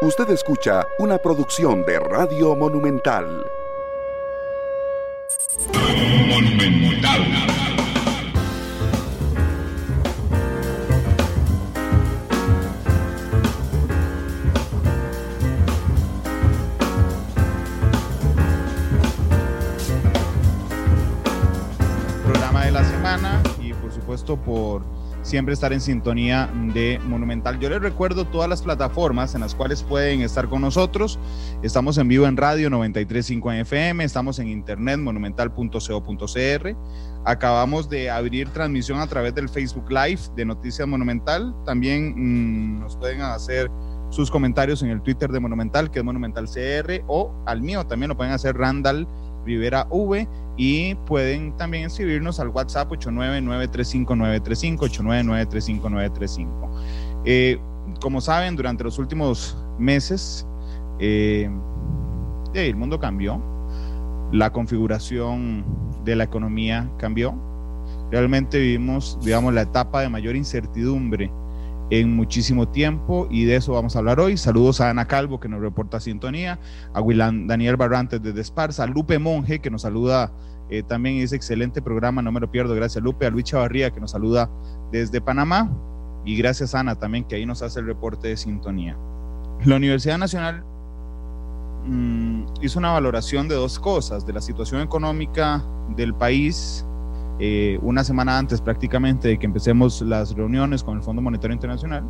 Usted escucha una producción de Radio Monumental. Monumental. Programa de la semana y por supuesto por siempre estar en sintonía de Monumental. Yo les recuerdo todas las plataformas en las cuales pueden estar con nosotros. Estamos en vivo en radio 935 FM, estamos en internet monumental.co.cr. Acabamos de abrir transmisión a través del Facebook Live de Noticias Monumental. También mmm, nos pueden hacer sus comentarios en el Twitter de Monumental, que es Monumental CR, o al mío también lo pueden hacer Randall Rivera V y pueden también escribirnos al WhatsApp 899-35935, 899-35935. Eh, como saben, durante los últimos meses eh, el mundo cambió, la configuración de la economía cambió. Realmente vivimos, digamos, la etapa de mayor incertidumbre en muchísimo tiempo y de eso vamos a hablar hoy. Saludos a Ana Calvo que nos reporta sintonía, a Willan Daniel Barrantes de Desparza, a Lupe Monge que nos saluda eh, también ese excelente programa, no me lo pierdo, gracias Lupe, a Luis Chavarría que nos saluda desde Panamá y gracias Ana también que ahí nos hace el reporte de sintonía. La Universidad Nacional mmm, hizo una valoración de dos cosas, de la situación económica del país eh, una semana antes prácticamente de que empecemos las reuniones con el Fondo Monetario Internacional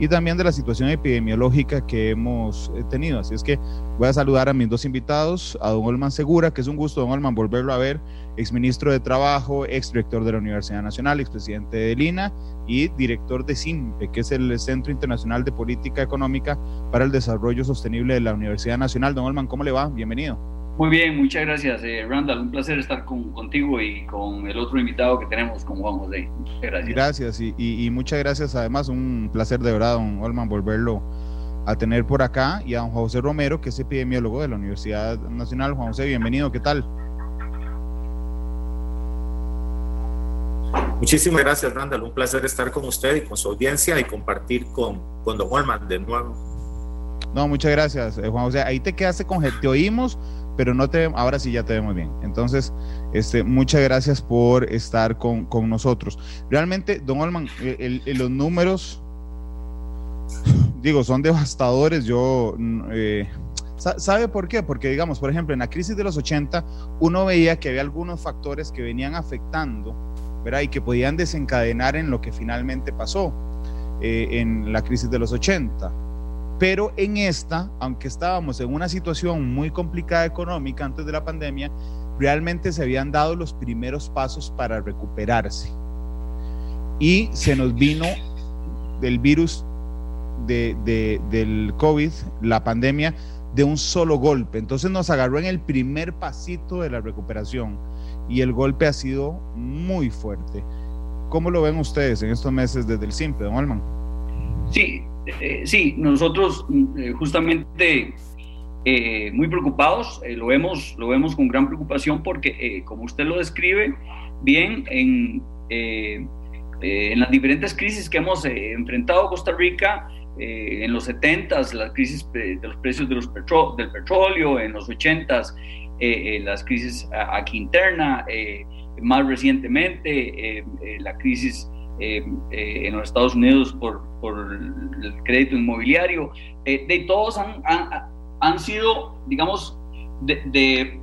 y también de la situación epidemiológica que hemos eh, tenido. Así es que voy a saludar a mis dos invitados, a don Olman Segura, que es un gusto, don Olman, volverlo a ver, exministro de Trabajo, exdirector de la Universidad Nacional, expresidente de Lina y director de CIMPE, que es el Centro Internacional de Política Económica para el Desarrollo Sostenible de la Universidad Nacional. Don Olman, ¿cómo le va? Bienvenido. Muy bien, muchas gracias, eh, Randall. Un placer estar con, contigo y con el otro invitado que tenemos, con Juan José. Muchas gracias. Gracias y, y, y, muchas gracias. Además, un placer de verdad, don Olman, volverlo a tener por acá. Y a don José Romero, que es epidemiólogo de la Universidad Nacional. Juan José, bienvenido, ¿qué tal? Muchísimas gracias, Randall. Un placer estar con usted y con su audiencia y compartir con, con don Olman de nuevo. No, muchas gracias, eh, Juan José. Ahí te quedaste con te oímos pero no te ahora sí ya te vemos bien. Entonces, este, muchas gracias por estar con, con nosotros. Realmente, don Olman, el, el, los números, digo, son devastadores. Yo, eh, ¿sabe por qué? Porque, digamos, por ejemplo, en la crisis de los 80, uno veía que había algunos factores que venían afectando, ¿verdad? Y que podían desencadenar en lo que finalmente pasó eh, en la crisis de los 80 pero en esta, aunque estábamos en una situación muy complicada económica antes de la pandemia, realmente se habían dado los primeros pasos para recuperarse. Y se nos vino del virus de, de, del COVID, la pandemia, de un solo golpe. Entonces nos agarró en el primer pasito de la recuperación y el golpe ha sido muy fuerte. ¿Cómo lo ven ustedes en estos meses desde el simple, don Alman? Sí, eh, sí, nosotros eh, justamente eh, muy preocupados, lo, vemos, lo vemos con gran preocupación porque, como usted lo describe bien, en, en las diferentes crisis que hemos enfrentado Costa Rica, en los 70s, las crisis de los precios de los petro del petróleo, en los 80s, las crisis aquí interna, más recientemente, la crisis eh, eh, en los Estados Unidos por, por el crédito inmobiliario, eh, de todos han, han, han, sido, digamos, de, de,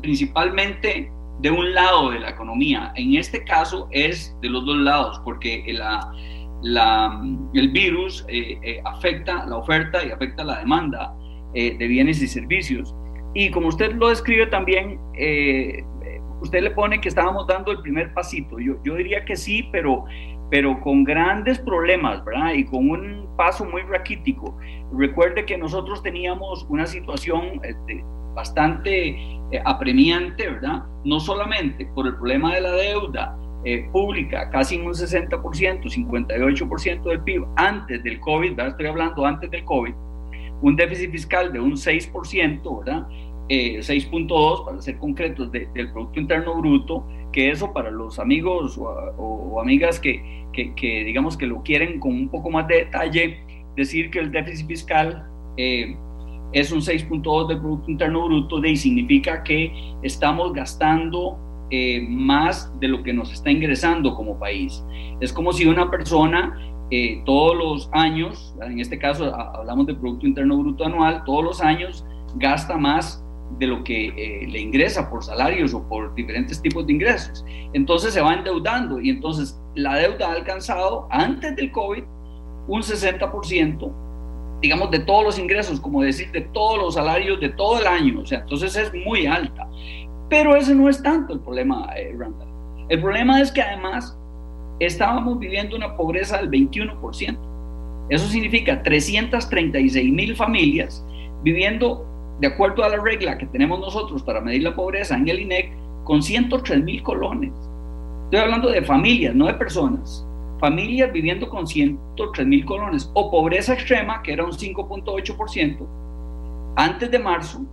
principalmente de un lado de la economía. En este caso es de los dos lados, porque la, la, el virus afecta la oferta y afecta la demanda de bienes y servicios. Y como usted lo describe también, usted le pone que estábamos dando el primer pasito. Yo, yo diría que sí, pero pero con grandes problemas, ¿verdad? Y con un paso muy raquítico. Recuerde que nosotros teníamos una situación este, bastante eh, apremiante, ¿verdad? No solamente por el problema de la deuda eh, pública, casi en un 60%, 58% del PIB antes del COVID, ¿verdad? Estoy hablando antes del COVID, un déficit fiscal de un 6%, ¿verdad? Eh, 6.2 para ser concretos de, del Producto Interno Bruto, que eso para los amigos o, o, o amigas que, que, que, digamos que lo quieren con un poco más de detalle, decir que el déficit fiscal eh, es un 6.2 del Producto Interno Bruto, y significa que estamos gastando eh, más de lo que nos está ingresando como país. Es como si una persona eh, todos los años, en este caso hablamos de Producto Interno Bruto anual, todos los años gasta más de lo que eh, le ingresa por salarios o por diferentes tipos de ingresos. Entonces se va endeudando y entonces la deuda ha alcanzado antes del COVID un 60%, digamos, de todos los ingresos, como decir, de todos los salarios de todo el año. O sea, entonces es muy alta. Pero ese no es tanto el problema, eh, Randall. El problema es que además estábamos viviendo una pobreza del 21%. Eso significa 336 mil familias viviendo de acuerdo a la regla que tenemos nosotros para medir la pobreza en el INEC con 103 mil colones. Estoy hablando de familias, no de personas. Familias viviendo con 103 mil colones o pobreza extrema, que era un 5.8%, antes de marzo,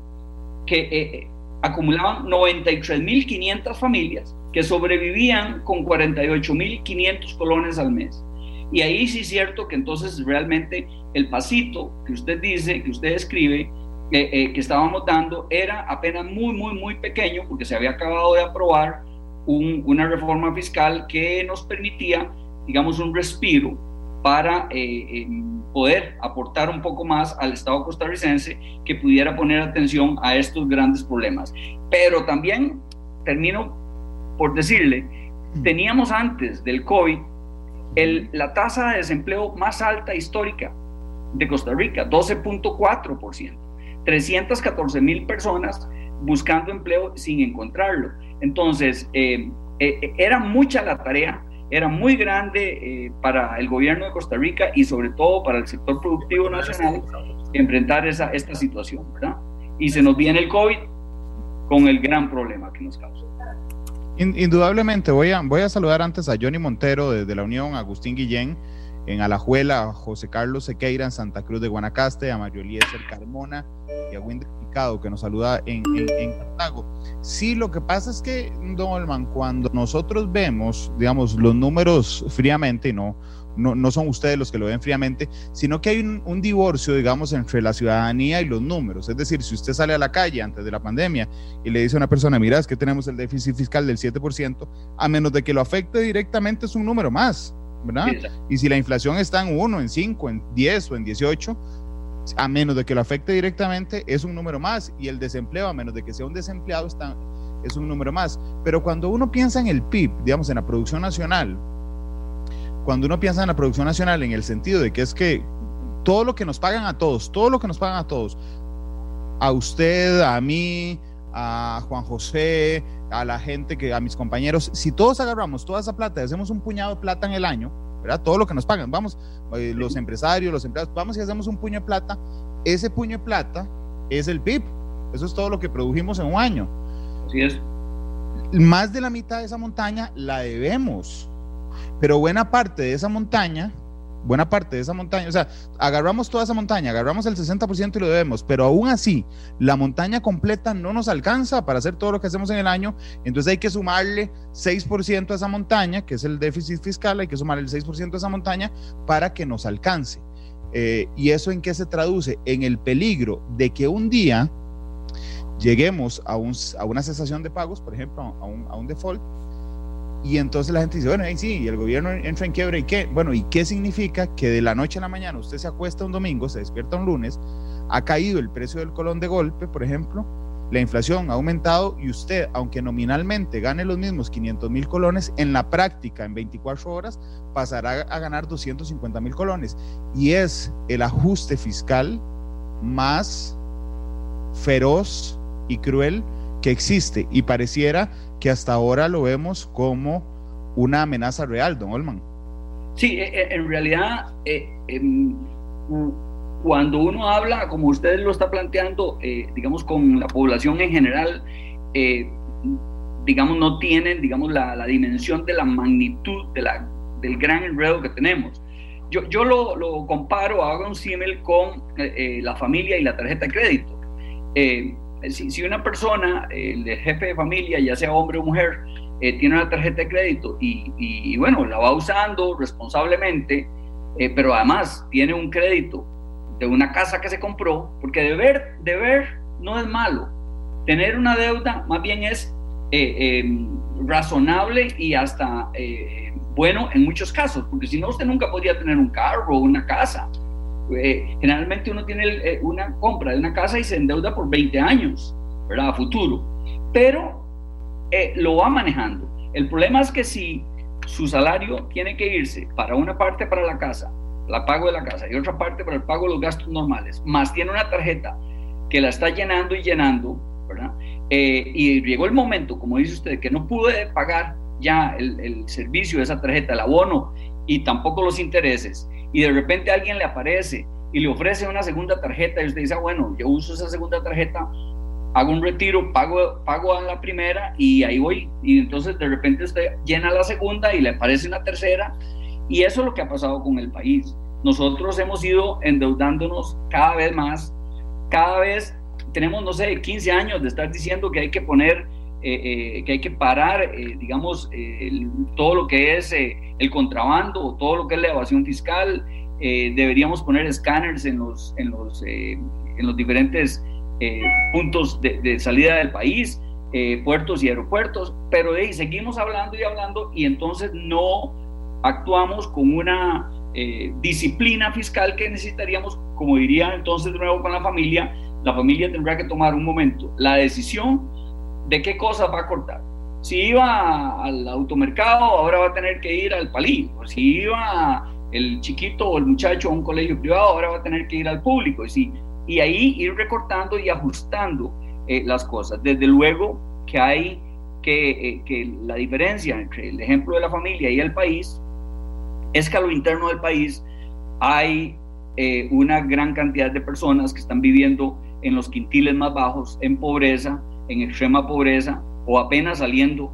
que eh, eh, acumulaban 93.500 familias que sobrevivían con 48.500 colones al mes. Y ahí sí es cierto que entonces realmente el pasito que usted dice, que usted escribe, eh, eh, que estábamos dando era apenas muy, muy, muy pequeño porque se había acabado de aprobar una reforma fiscal que nos permitía, digamos, un respiro para eh, poder aportar un poco más al Estado costarricense que pudiera poner atención a estos grandes problemas. Pero también termino por decirle, teníamos antes del COVID el, la tasa de desempleo más alta histórica de Costa Rica, 12.4%. 314 mil personas buscando empleo sin encontrarlo. Entonces, eh, eh, era mucha la tarea, era muy grande eh, para el gobierno de Costa Rica y sobre todo para el sector productivo nacional enfrentar esa, esta situación, ¿verdad? Y se nos viene el COVID con el gran problema que nos causa. Indudablemente, voy a, voy a saludar antes a Johnny Montero desde la Unión, Agustín Guillén en Alajuela, a José Carlos Sequeira en Santa Cruz de Guanacaste, a Mario Eliezer Carmona y a Wendy Picado que nos saluda en, en, Cartago. Sí, lo que pasa es que, Don Olman, cuando nosotros vemos, digamos, los números fríamente, no, no, no, son ustedes los que lo ven fríamente, sino que hay un, divorcio, digamos, entre la ciudadanía y los números. Es decir, si usted sale a la calle antes de la pandemia y le dice a una persona, mira, es que tenemos el déficit fiscal del 7%, a menos de que lo afecte directamente es un número más, ¿verdad? Y si la inflación está en 1, en 5, en 10 o en 18, a menos de que lo afecte directamente es un número más. Y el desempleo, a menos de que sea un desempleado, está, es un número más. Pero cuando uno piensa en el PIB, digamos, en la producción nacional, cuando uno piensa en la producción nacional en el sentido de que es que todo lo que nos pagan a todos, todo lo que nos pagan a todos, a usted, a mí, a Juan José, a la gente que, a mis compañeros, si todos agarramos toda esa plata y hacemos un puñado de plata en el año, ¿verdad? Todo lo que nos pagan, vamos, eh, los empresarios, los empleados, vamos y hacemos un puño de plata, ese puño de plata es el PIB, eso es todo lo que produjimos en un año. Así es. Más de la mitad de esa montaña la debemos pero buena parte de esa montaña, buena parte de esa montaña, o sea, agarramos toda esa montaña, agarramos el 60% y lo debemos, pero aún así, la montaña completa no nos alcanza para hacer todo lo que hacemos en el año, entonces hay que sumarle 6% a esa montaña, que es el déficit fiscal, hay que sumarle el 6% a esa montaña para que nos alcance. Eh, ¿Y eso en qué se traduce? En el peligro de que un día lleguemos a, un, a una cesación de pagos, por ejemplo, a un, a un default, y entonces la gente dice, bueno, ahí sí, y el gobierno entra en quiebra y qué. Bueno, ¿y qué significa que de la noche a la mañana usted se acuesta un domingo, se despierta un lunes, ha caído el precio del colón de golpe, por ejemplo, la inflación ha aumentado y usted, aunque nominalmente gane los mismos 500 mil colones, en la práctica, en 24 horas, pasará a ganar 250 mil colones. Y es el ajuste fiscal más feroz y cruel que existe. Y pareciera que hasta ahora lo vemos como una amenaza real, don Olman. Sí, e, e, en realidad, eh, em, cuando uno habla, como usted lo está planteando, eh, digamos, con la población en general, eh, digamos, no tienen, digamos, la, dimensión de la magnitud de la, del gran enredo que tenemos. Yo, yo lo, lo comparo, hago un símil con la familia y la tarjeta de crédito si, una persona, el jefe de familia, ya sea hombre o mujer, eh, tiene una tarjeta de crédito y, bueno, la va usando responsablemente, eh, pero además tiene un crédito de una casa que se compró, porque deber, deber no es malo. Tener una deuda más bien es eh, eh, razonable y hasta eh, bueno en muchos casos, porque si no usted nunca podría tener un carro o una casa. Generalmente uno tiene una compra de una casa y se endeuda por 20 años, ¿verdad? A futuro. Pero lo va manejando. El problema es que si su salario tiene que irse para una parte para la casa, la pago de la casa, y otra parte para el pago de los gastos normales, más tiene una tarjeta que la está llenando y llenando, ¿verdad? Eh, y llegó el momento, como dice usted, que no pude pagar ya el, el, servicio de esa tarjeta, el abono y tampoco los intereses, y de repente alguien le aparece y le ofrece una segunda tarjeta y usted dice, ah, bueno, yo uso esa segunda tarjeta hago un retiro, pago, pago a la primera y ahí voy. Y entonces de repente usted llena la segunda y le aparece una tercera. Y eso es lo que ha pasado con el país. Nosotros hemos ido endeudándonos cada vez más. Cada vez tenemos, no sé, 15 años de estar diciendo que hay que poner, eh, eh, que hay que parar, eh, digamos, todo lo que es el contrabando, todo lo que es la evasión fiscal. deberíamos poner escáneres en los, en los, en los diferentes eh, puntos de, salida del país, eh, puertos y aeropuertos, pero de ahí seguimos hablando y hablando y entonces no actuamos con una eh, disciplina fiscal que necesitaríamos, como diría entonces de nuevo con la familia, la familia tendrá que tomar un momento. La decisión de qué cosas va a cortar. Si iba al automercado, ahora va a tener que ir al palí. Si iba el chiquito o el muchacho a un colegio privado, ahora va a tener que ir al público. Y si y ahí ir recortando y ajustando eh, las cosas. Desde luego que hay que, eh, que, la diferencia entre el ejemplo de la familia y el país es que a lo interno del país hay eh, una gran cantidad de personas que están viviendo en los quintiles más bajos, en pobreza, en extrema pobreza o apenas saliendo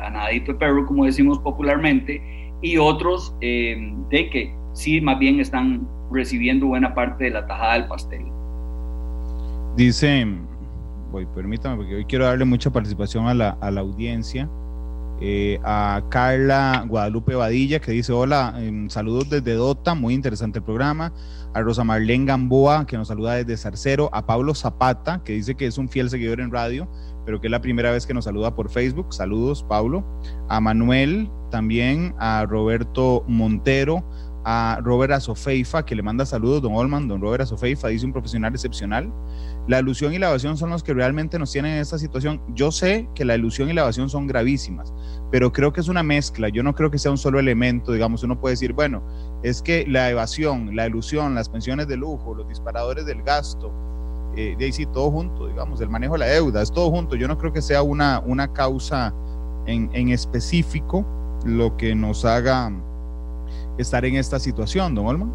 a nadito de perro, como decimos popularmente, y otros de que sí más bien están recibiendo buena parte de la tajada del pastel. Dice, voy, permítame, porque hoy quiero darle mucha participación a la, a la audiencia. Eh, a Carla Guadalupe Badilla, que dice: Hola, em, saludos desde Dota, muy interesante el programa. A Rosa Marlene Gamboa, que nos saluda desde Zarcero. A Pablo Zapata, que dice que es un fiel seguidor en radio, pero que es la primera vez que nos saluda por Facebook. Saludos, Pablo. A Manuel, también. A Roberto Montero a Robert Azofeifa, que le manda saludos, don Olman, don Robert Azofeifa, dice un profesional excepcional. La ilusión y la evasión son los que realmente nos tienen en esta situación. Yo sé que la ilusión y la evasión son gravísimas, pero creo que es una mezcla. Yo no creo que sea un solo elemento, digamos, uno puede decir, bueno, es que la evasión, la ilusión, las pensiones de lujo, los disparadores del gasto, eh, de ahí sí, todo junto, digamos, el manejo de la deuda, es todo junto. Yo no creo que sea una, una causa en, en específico lo que nos haga estar en esta situación, don Olman.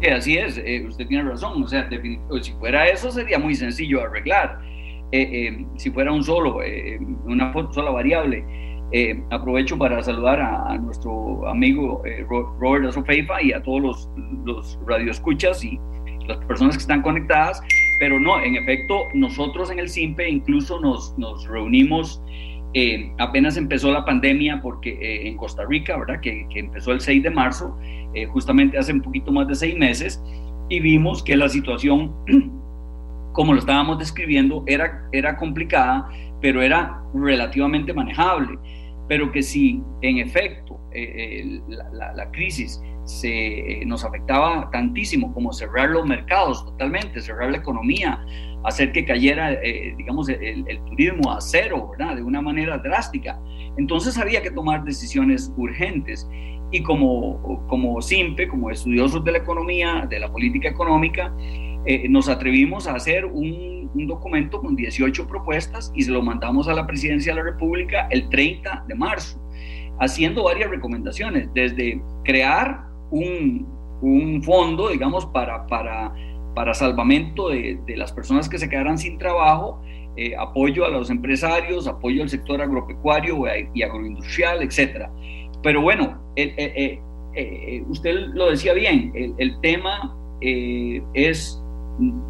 Sí, así es, eh, usted tiene razón, o sea, si fuera eso sería muy sencillo arreglar. Eh, eh, si fuera un solo, una sola variable. aprovecho para saludar a, nuestro amigo Robert Azofeifa y a todos los, los radioescuchas y las personas que están conectadas, pero no, en efecto, nosotros en el CIMPE incluso nos, nos reunimos eh, apenas empezó la pandemia porque eh, en Costa Rica, ¿verdad? Que, empezó el 6 de marzo, eh, justamente hace un poquito más de seis meses, y vimos que la situación, como lo estábamos describiendo, era, era complicada, pero era relativamente manejable. Pero que si en efecto la, la, crisis se, nos afectaba tantísimo como cerrar los mercados totalmente, cerrar la economía, hacer que cayera, eh, digamos, el, turismo a cero, ¿verdad? De una manera drástica. Entonces había que tomar decisiones urgentes. Y como, como SIMPE, como estudiosos de la economía, de la política económica, eh, nos atrevimos a hacer un, documento con 18 propuestas y se lo mandamos a la presidencia de la República el 30 de marzo, haciendo varias recomendaciones, desde crear un, un fondo, digamos, para, para para salvamento de, las personas que se quedaran sin trabajo, eh, apoyo a los empresarios, apoyo al sector agropecuario y agroindustrial, etcétera. Pero bueno, eh, usted lo decía bien, el, tema es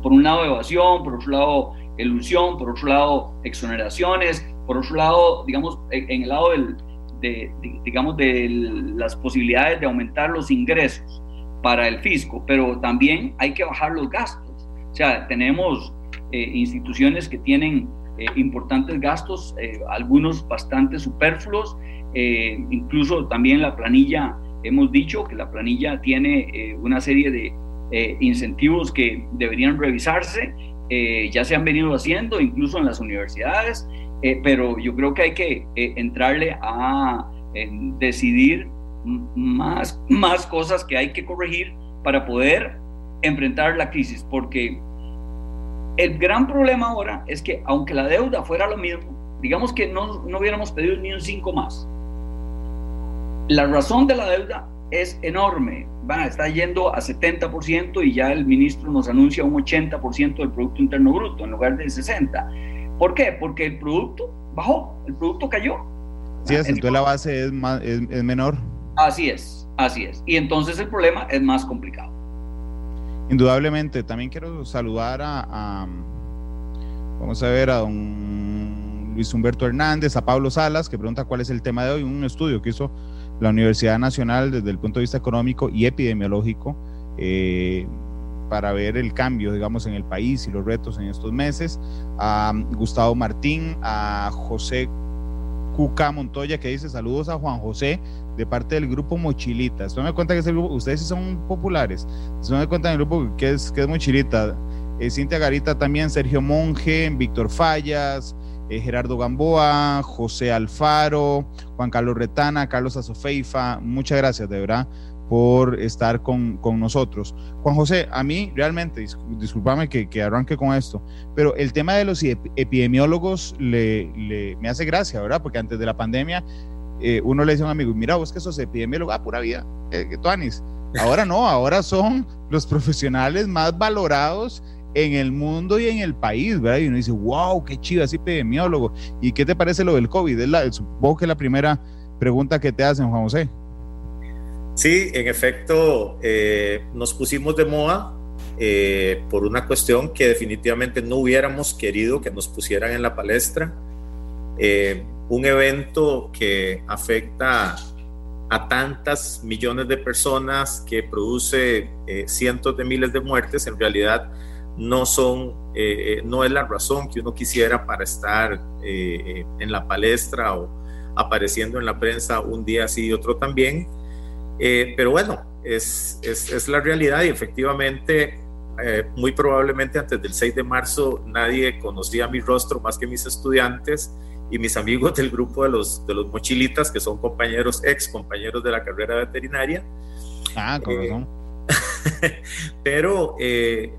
por un lado evasión, por otro lado ilusión, por otro lado exoneraciones, por otro lado, digamos, en, el lado del, de, digamos, de las posibilidades de aumentar los ingresos para el fisco, pero también hay que bajar los gastos. O sea, tenemos eh, instituciones que tienen eh, importantes gastos, eh, algunos bastante superfluos, incluso también la planilla, hemos dicho que la planilla tiene una serie de incentivos que deberían revisarse, ya se han venido haciendo incluso en las universidades, pero yo creo que hay que entrarle a decidir más, más cosas que hay que corregir para poder enfrentar la crisis, porque el gran problema ahora es que aunque la deuda fuera lo mismo, digamos que no, no hubiéramos pedido ni un 5 más, la razón de la deuda es enorme, va, está yendo a 70% y ya el ministro nos anuncia un 80% del Producto Interno Bruto en lugar de 60%. ¿Por qué? Porque el producto bajó, el producto cayó. Sí, entonces la base es, más, es menor. Así es, así es. Y entonces el problema es más complicado. Indudablemente, también quiero saludar a, vamos a ver, a don Luis Humberto Hernández, a Pablo Salas, que pregunta cuál es el tema de hoy, un estudio que hizo la Universidad Nacional desde el punto de vista económico y epidemiológico eh, para ver el cambio, digamos, en el país y los retos en estos meses, a Gustavo Martín, a José Cuca Montoya, que dice saludos a Juan José de parte del grupo Mochilita. Esto me cuenta que es el grupo, ustedes sí son populares. Esto me cuenta del grupo que es, que es Mochilita. Eh, Cintia Garita también, Sergio Monge, Víctor Fallas, eh, Gerardo Gamboa, José Alfaro, Juan Carlos Retana, Carlos Azofeifa. Muchas gracias, de verdad por estar con, con, nosotros. Juan José, a mí realmente, discúlpame que, que, arranque con esto, pero el tema de los epidemiólogos le, le, me hace gracia, ¿verdad? Porque antes de la pandemia eh, uno le dice a un amigo, mira, vos que sos epidemiólogo, ah, pura vida, eh, Tuanis. Ahora no, ahora son los profesionales más valorados en el mundo y en el país, ¿verdad? Y uno dice, wow, qué chido, es epidemiólogo. ¿Y qué te parece lo del COVID? Es la, supongo que es la primera pregunta que te hacen, Juan José. Sí, en efecto, eh, nos pusimos de moda eh, por una cuestión que definitivamente no hubiéramos querido que nos pusieran en la palestra. Eh, un evento que afecta a tantas millones de personas, que produce cientos de miles de muertes, en realidad no son, no es la razón que uno quisiera para estar en la palestra o apareciendo en la prensa un día así y otro también. Eh, pero bueno, es, es, es, la realidad y efectivamente, eh, muy probablemente antes del 6 de marzo nadie conocía mi rostro más que mis estudiantes y mis amigos del grupo de los, de los mochilitas, que son compañeros, ex compañeros de la carrera veterinaria. Ah, con eh, pero,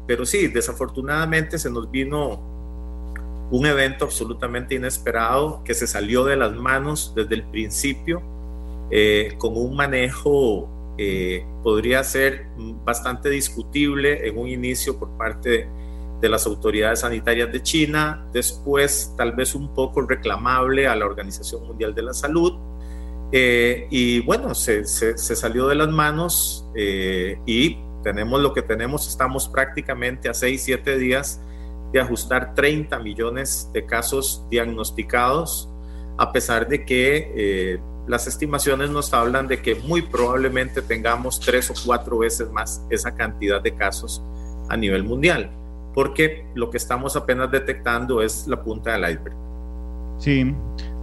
pero sí, desafortunadamente se nos vino un evento absolutamente inesperado que se salió de las manos desde el principio eh, con un manejo eh, podría ser bastante discutible en un inicio por parte de, las autoridades sanitarias de China, después tal vez un poco reclamable a la Organización Mundial de la Salud. Eh, y bueno, se, se, salió de las manos y tenemos lo que tenemos, estamos prácticamente a 6, 7 días de ajustar 30 millones de casos diagnosticados, a pesar de que las estimaciones nos hablan de que muy probablemente tengamos tres o cuatro veces más esa cantidad de casos a nivel mundial, porque lo que estamos apenas detectando es la punta del iceberg. Sí,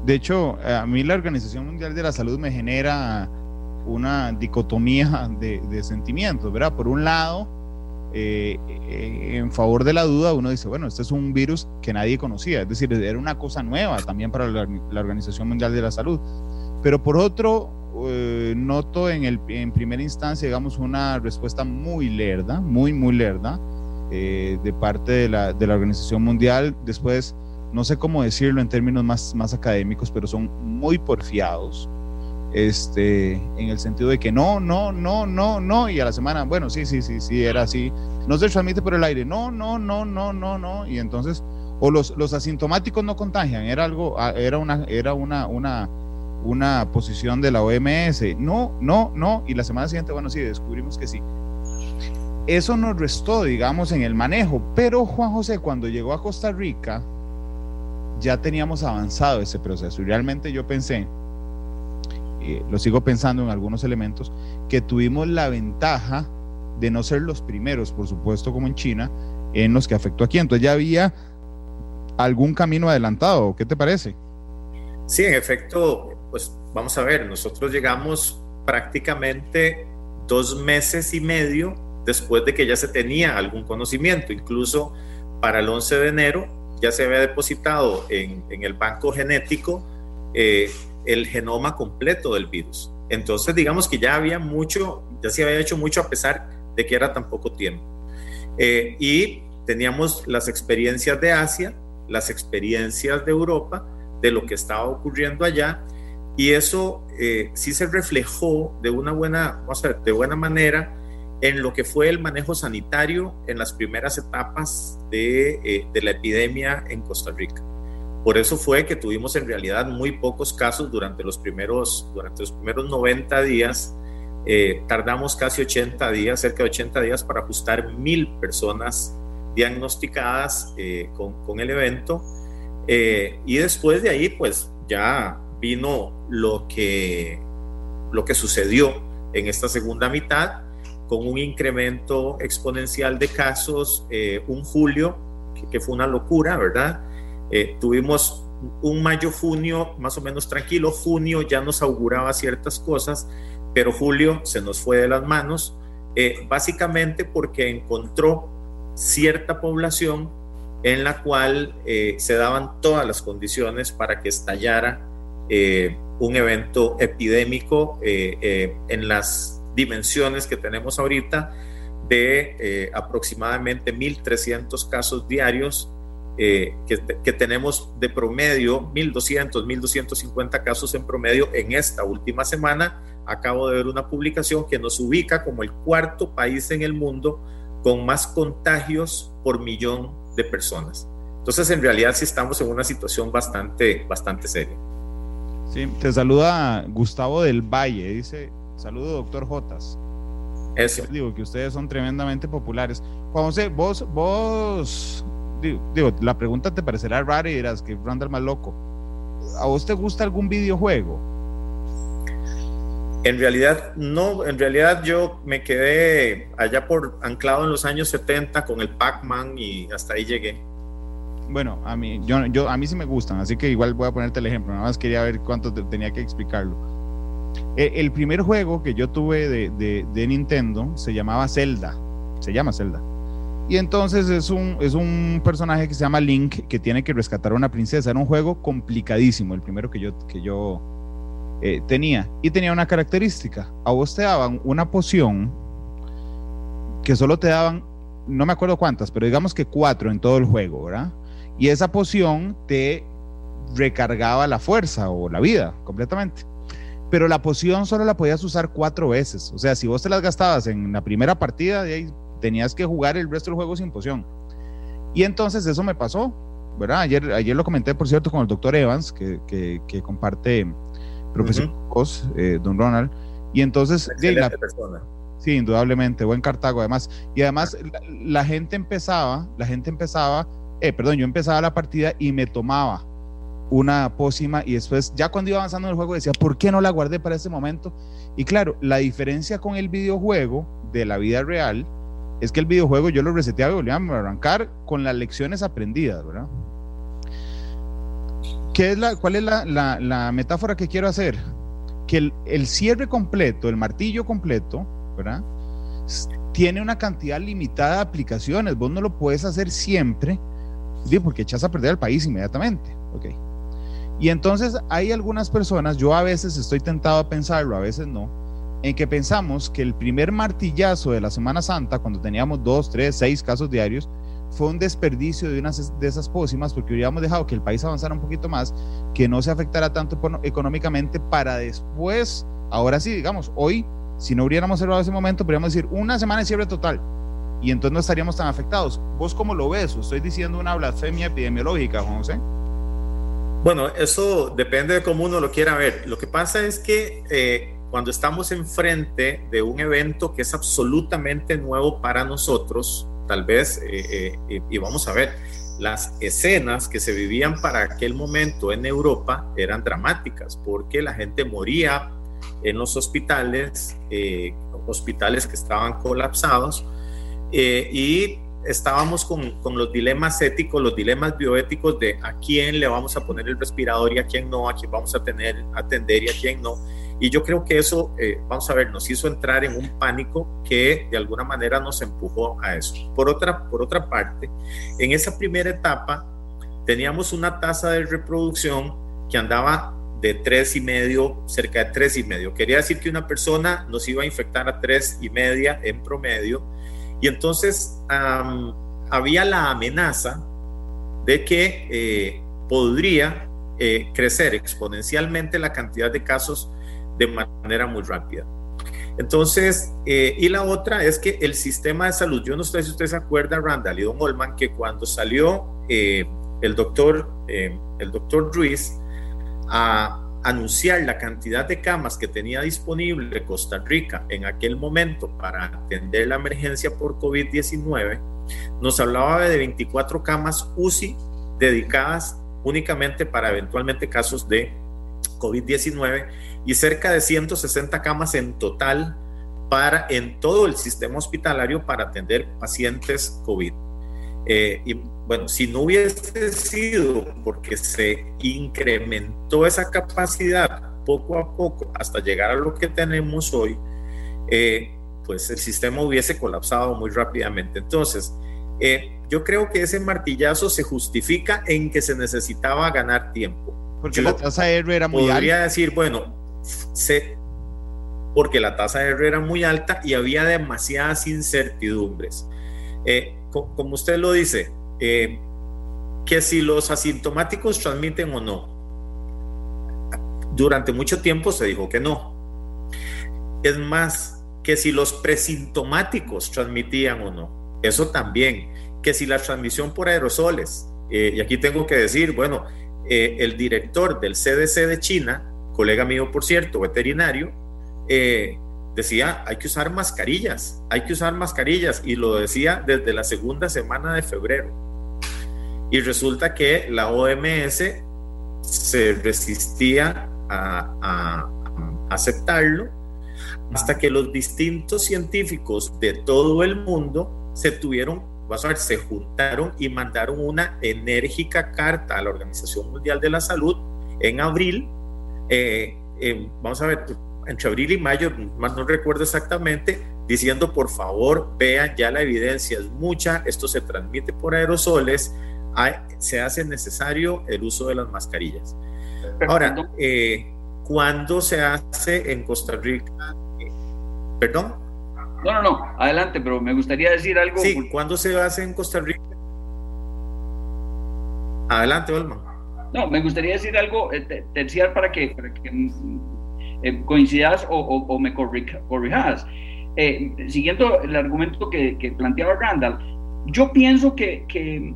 de hecho, a mí la Organización Mundial de la Salud me genera una dicotomía de, sentimientos, ¿verdad? Por un lado, eh, en favor de la duda, uno dice, bueno, este es un virus que nadie conocía, es decir, era una cosa nueva también para la, la Organización Mundial de la Salud. Pero por otro, eh, noto en, el, en primera instancia, digamos, una respuesta muy lerda, muy, muy lerda, eh, de parte de la, de la, Organización Mundial. Después, no sé cómo decirlo en términos más, más académicos, pero son muy porfiados, este, en el sentido de que no, no, no, no, no, y a la semana, bueno, sí, sí, sí, sí, era así. No se transmite por el aire, no, no, no, no, no, no, y entonces, o los, los asintomáticos no contagian, era algo, ah, era una, era una, una una posición de la OMS. No, no, no. Y la semana siguiente, bueno, sí, descubrimos que sí. Eso nos restó, digamos, en el manejo. Pero Juan José, cuando llegó a Costa Rica, ya teníamos avanzado ese proceso. Y realmente yo pensé, lo sigo pensando en algunos elementos, que tuvimos la ventaja de no ser los primeros, por supuesto, como en China, en los que afectó aquí. Entonces ya había algún camino adelantado. ¿Qué te parece? Sí, en efecto, pues vamos a ver, nosotros llegamos prácticamente dos meses y medio después de que ya se tenía algún conocimiento. Incluso para el 11 de enero ya se había depositado en, el banco genético eh, el genoma completo del virus. Entonces, digamos que ya había mucho, ya se había hecho mucho a pesar de que era tan poco tiempo. Eh, y teníamos las experiencias de Asia, las experiencias de Europa, de lo que estaba ocurriendo allá, y eso eh, sí se reflejó de una buena, vamos a ver, de buena manera en lo que fue el manejo sanitario en las primeras etapas de, eh, de la epidemia en Costa Rica. Por eso fue que tuvimos en realidad muy pocos casos durante los primeros, durante los primeros 90 días. Eh, tardamos casi 80 días, cerca de 80 días para ajustar mil personas diagnosticadas eh, con, con, el evento. Eh, y después de ahí, pues ya vino lo que, lo que sucedió en esta segunda mitad, con un incremento exponencial de casos, un julio, que, que, fue una locura, ¿verdad? Eh, tuvimos un mayo-junio más o menos tranquilo, junio ya nos auguraba ciertas cosas, pero julio se nos fue de las manos, eh, básicamente porque encontró cierta población en la cual eh, se daban todas las condiciones para que estallara un evento epidémico en las dimensiones que tenemos ahorita de aproximadamente 1.300 casos diarios eh, que, tenemos de promedio 1.200, 1.250 casos en promedio en esta última semana. Acabo de ver una publicación que nos ubica como el cuarto país en el mundo con más contagios por millón de personas. Entonces, en realidad sí estamos en una situación bastante, bastante seria. Sí, te saluda Gustavo del Valle, dice, saludo doctor Jotas. Eso. Digo que ustedes son tremendamente populares. Juan José, vos, vos digo, la pregunta te parecerá rara y dirás que Randall más loco. ¿A vos te gusta algún videojuego? En realidad, no, en realidad yo me quedé allá por anclado en los años 70 con el Pac-Man y hasta ahí llegué. Bueno, a mí, yo, yo, a mí sí me gustan, así que igual voy a ponerte el ejemplo, nada más quería ver cuánto tenía que explicarlo. E, el, primer juego que yo tuve de, de, de Nintendo se llamaba Zelda, se llama Zelda y entonces es un, es un personaje que se llama Link que tiene que rescatar a una princesa. Era un juego complicadísimo, el primero que yo, que yo eh, tenía. Y tenía una característica. A vos te daban una poción que solo te daban, no me acuerdo cuántas, pero digamos que cuatro en todo el juego, ¿verdad? Y esa poción te recargaba la fuerza o la vida completamente. Pero la poción solo la podías usar cuatro veces. O sea, si vos te las gastabas en la primera partida, de ahí tenías que jugar el resto del juego sin poción. Y entonces eso me pasó, ¿verdad? Ayer, ayer lo comenté, por cierto, con el doctor Evans, que, que, comparte profesión eh, don Ronald. Y entonces... La, persona. Sí, indudablemente, buen Cartago además. Y además la, gente empezaba, la gente empezaba, eh, perdón, yo empezaba la partida y me tomaba una pócima y después ya cuando iba avanzando en el juego decía, ¿por qué no la guardé para ese momento? Y claro, la diferencia con el videojuego de la vida real es que el videojuego yo lo reseteaba y volvía a arrancar con las lecciones aprendidas, ¿verdad? ¿Qué es la, ¿Cuál es la, metáfora que quiero hacer? Que el, cierre completo, el martillo completo, ¿verdad? Tiene una cantidad limitada de aplicaciones. Vos no lo puedes hacer siempre, porque echas a perder al país inmediatamente. ¿ok? Y entonces hay algunas personas, yo a veces estoy tentado a pensarlo, a veces no, en que pensamos que el primer martillazo de la Semana Santa, cuando teníamos dos, tres, seis casos diarios, fue un desperdicio de una de esas pócimas porque hubiéramos dejado que el país avanzara un poquito más, que no se afectara tanto económicamente para después, ahora sí, digamos, hoy, si no hubiéramos cerrado ese momento, podríamos decir una semana de cierre total y entonces no estaríamos tan afectados. ¿Vos cómo lo ves? estoy diciendo una blasfemia epidemiológica, José? Bueno, eso depende de cómo uno lo quiera ver. Lo que pasa es que eh, cuando estamos enfrente de un evento que es absolutamente nuevo para nosotros, tal vez, eh, eh, y vamos a ver, las escenas que se vivían para aquel momento en Europa eran dramáticas porque la gente moría en los hospitales, eh, hospitales que estaban colapsados, eh, y estábamos con, con, los dilemas éticos, los dilemas bioéticos de a quién le vamos a poner el respirador y a quién no, a quién vamos a tener, atender y a quién no. Y yo creo que eso, eh, vamos a ver, nos hizo entrar en un pánico que de alguna manera nos empujó a eso. Por otra, por otra parte, en esa primera etapa teníamos una tasa de reproducción que andaba de tres y medio, cerca de tres y medio. Quería decir que una persona nos iba a infectar a tres y media en promedio. Y entonces había la amenaza de que eh, podría eh, crecer exponencialmente la cantidad de casos de manera muy rápida. Entonces, eh, y la otra es que el sistema de salud, yo no sé si usted se acuerda, Randall y Don Olman, que cuando salió eh, el doctor, eh, el doctor Ruiz a anunciar la cantidad de camas que tenía disponible Costa Rica en aquel momento para atender la emergencia por COVID-19, nos hablaba de 24 camas UCI dedicadas únicamente para eventualmente casos de COVID-19 y cerca de 160 camas en total para en todo el sistema hospitalario para atender pacientes COVID. Eh, y bueno, si no hubiese sido porque se incrementó esa capacidad poco a poco hasta llegar a lo que tenemos hoy, eh, pues el sistema hubiese colapsado muy rápidamente. Entonces, eh, yo creo que ese martillazo se justifica en que se necesitaba ganar tiempo. Porque la tasa R era muy alta. Podría decir, bueno, se, porque la tasa R era muy alta y había demasiadas incertidumbres. Eh, como usted lo dice, eh, que si los asintomáticos transmiten o no. Durante mucho tiempo se dijo que no. Es más, que si los presintomáticos transmitían o no. Eso también. Que si la transmisión por aerosoles. Eh, y aquí tengo que decir, bueno, el director del CDC de China colega mío, por cierto, veterinario, eh, decía, hay que usar mascarillas, hay que usar mascarillas, y lo decía desde la segunda semana de febrero. Y resulta que la OMS se resistía a, a aceptarlo hasta que los distintos científicos de todo el mundo se tuvieron, vas a ver, se juntaron y mandaron una enérgica carta a la Organización Mundial de la Salud en abril eh, eh, vamos a ver, entre abril y mayo, más no recuerdo exactamente, diciendo por favor vean ya la evidencia es mucha, esto se transmite por aerosoles, se hace necesario el uso de las mascarillas. Ahora, eh, ¿cuándo se hace en Costa Rica? ¿Perdón? No, no, no, adelante, pero me gustaría decir algo. Sí, ¿cuándo se hace en Costa Rica? Adelante, Olman. No, me gustaría decir algo eh, terciar para que, para que mm, eh, coincidas o, me corrijas. Eh, siguiendo el argumento que, planteaba Randall, yo pienso que, que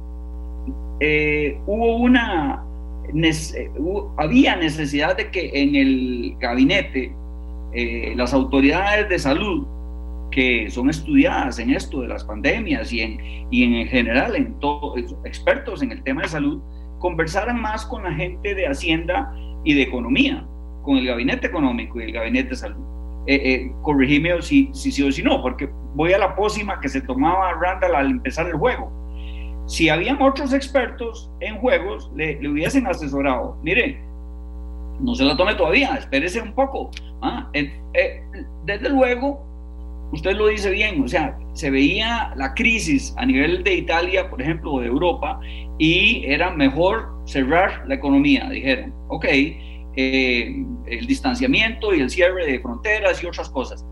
hubo una había necesidad de que en el gabinete las autoridades de salud que son estudiadas en esto de las pandemias y en, y en general en todo, expertos en el tema de salud, conversaran más con la gente de Hacienda y de Economía, con el Gabinete Económico y el Gabinete de Salud. Eh, eh, corregime si, si sí o si no, porque voy a la pócima que se tomaba Randall al empezar el juego. Si habían otros expertos en juegos, le, hubiesen asesorado. Mire, no se la tome todavía, espérese un poco. ¿ah? Eh, desde luego, usted lo dice bien, o sea, se veía la crisis a nivel de Italia, por ejemplo, de Europa, y era mejor cerrar la economía, dijeron, ok, eh, el distanciamiento y el cierre de fronteras y otras cosas.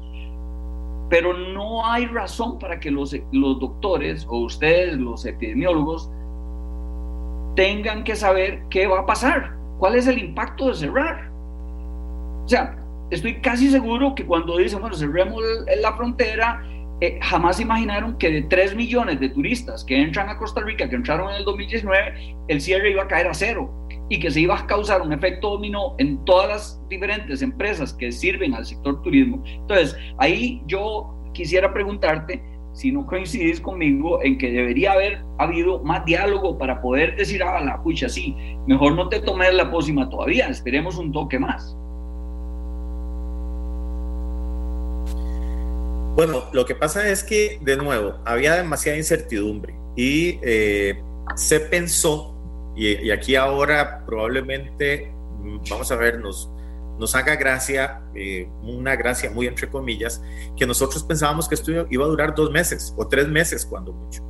Pero no hay razón para que los, los doctores o ustedes, los epidemiólogos, tengan que saber qué va a pasar, cuál es el impacto de cerrar. O sea, estoy casi seguro que cuando dicen, bueno, cerremos la frontera, eh, jamás imaginaron que de 3 millones de turistas que entran a Costa Rica, que entraron en el 2019, el cierre iba a caer a cero y que se iba a causar un efecto dominó en todas las diferentes empresas que sirven al sector turismo. Entonces, ahí yo quisiera preguntarte si no coincides conmigo en que debería haber habido más diálogo para poder decir, ah, la pucha, sí, mejor no te tomes la pócima todavía, esperemos un toque más. Bueno, lo que pasa es que, de nuevo, había demasiada incertidumbre y eh, se pensó, y, aquí ahora probablemente, mm, vamos a ver, nos, nos haga gracia, eh, una gracia muy entre comillas, que nosotros pensábamos que esto iba a durar dos meses o tres meses cuando mucho.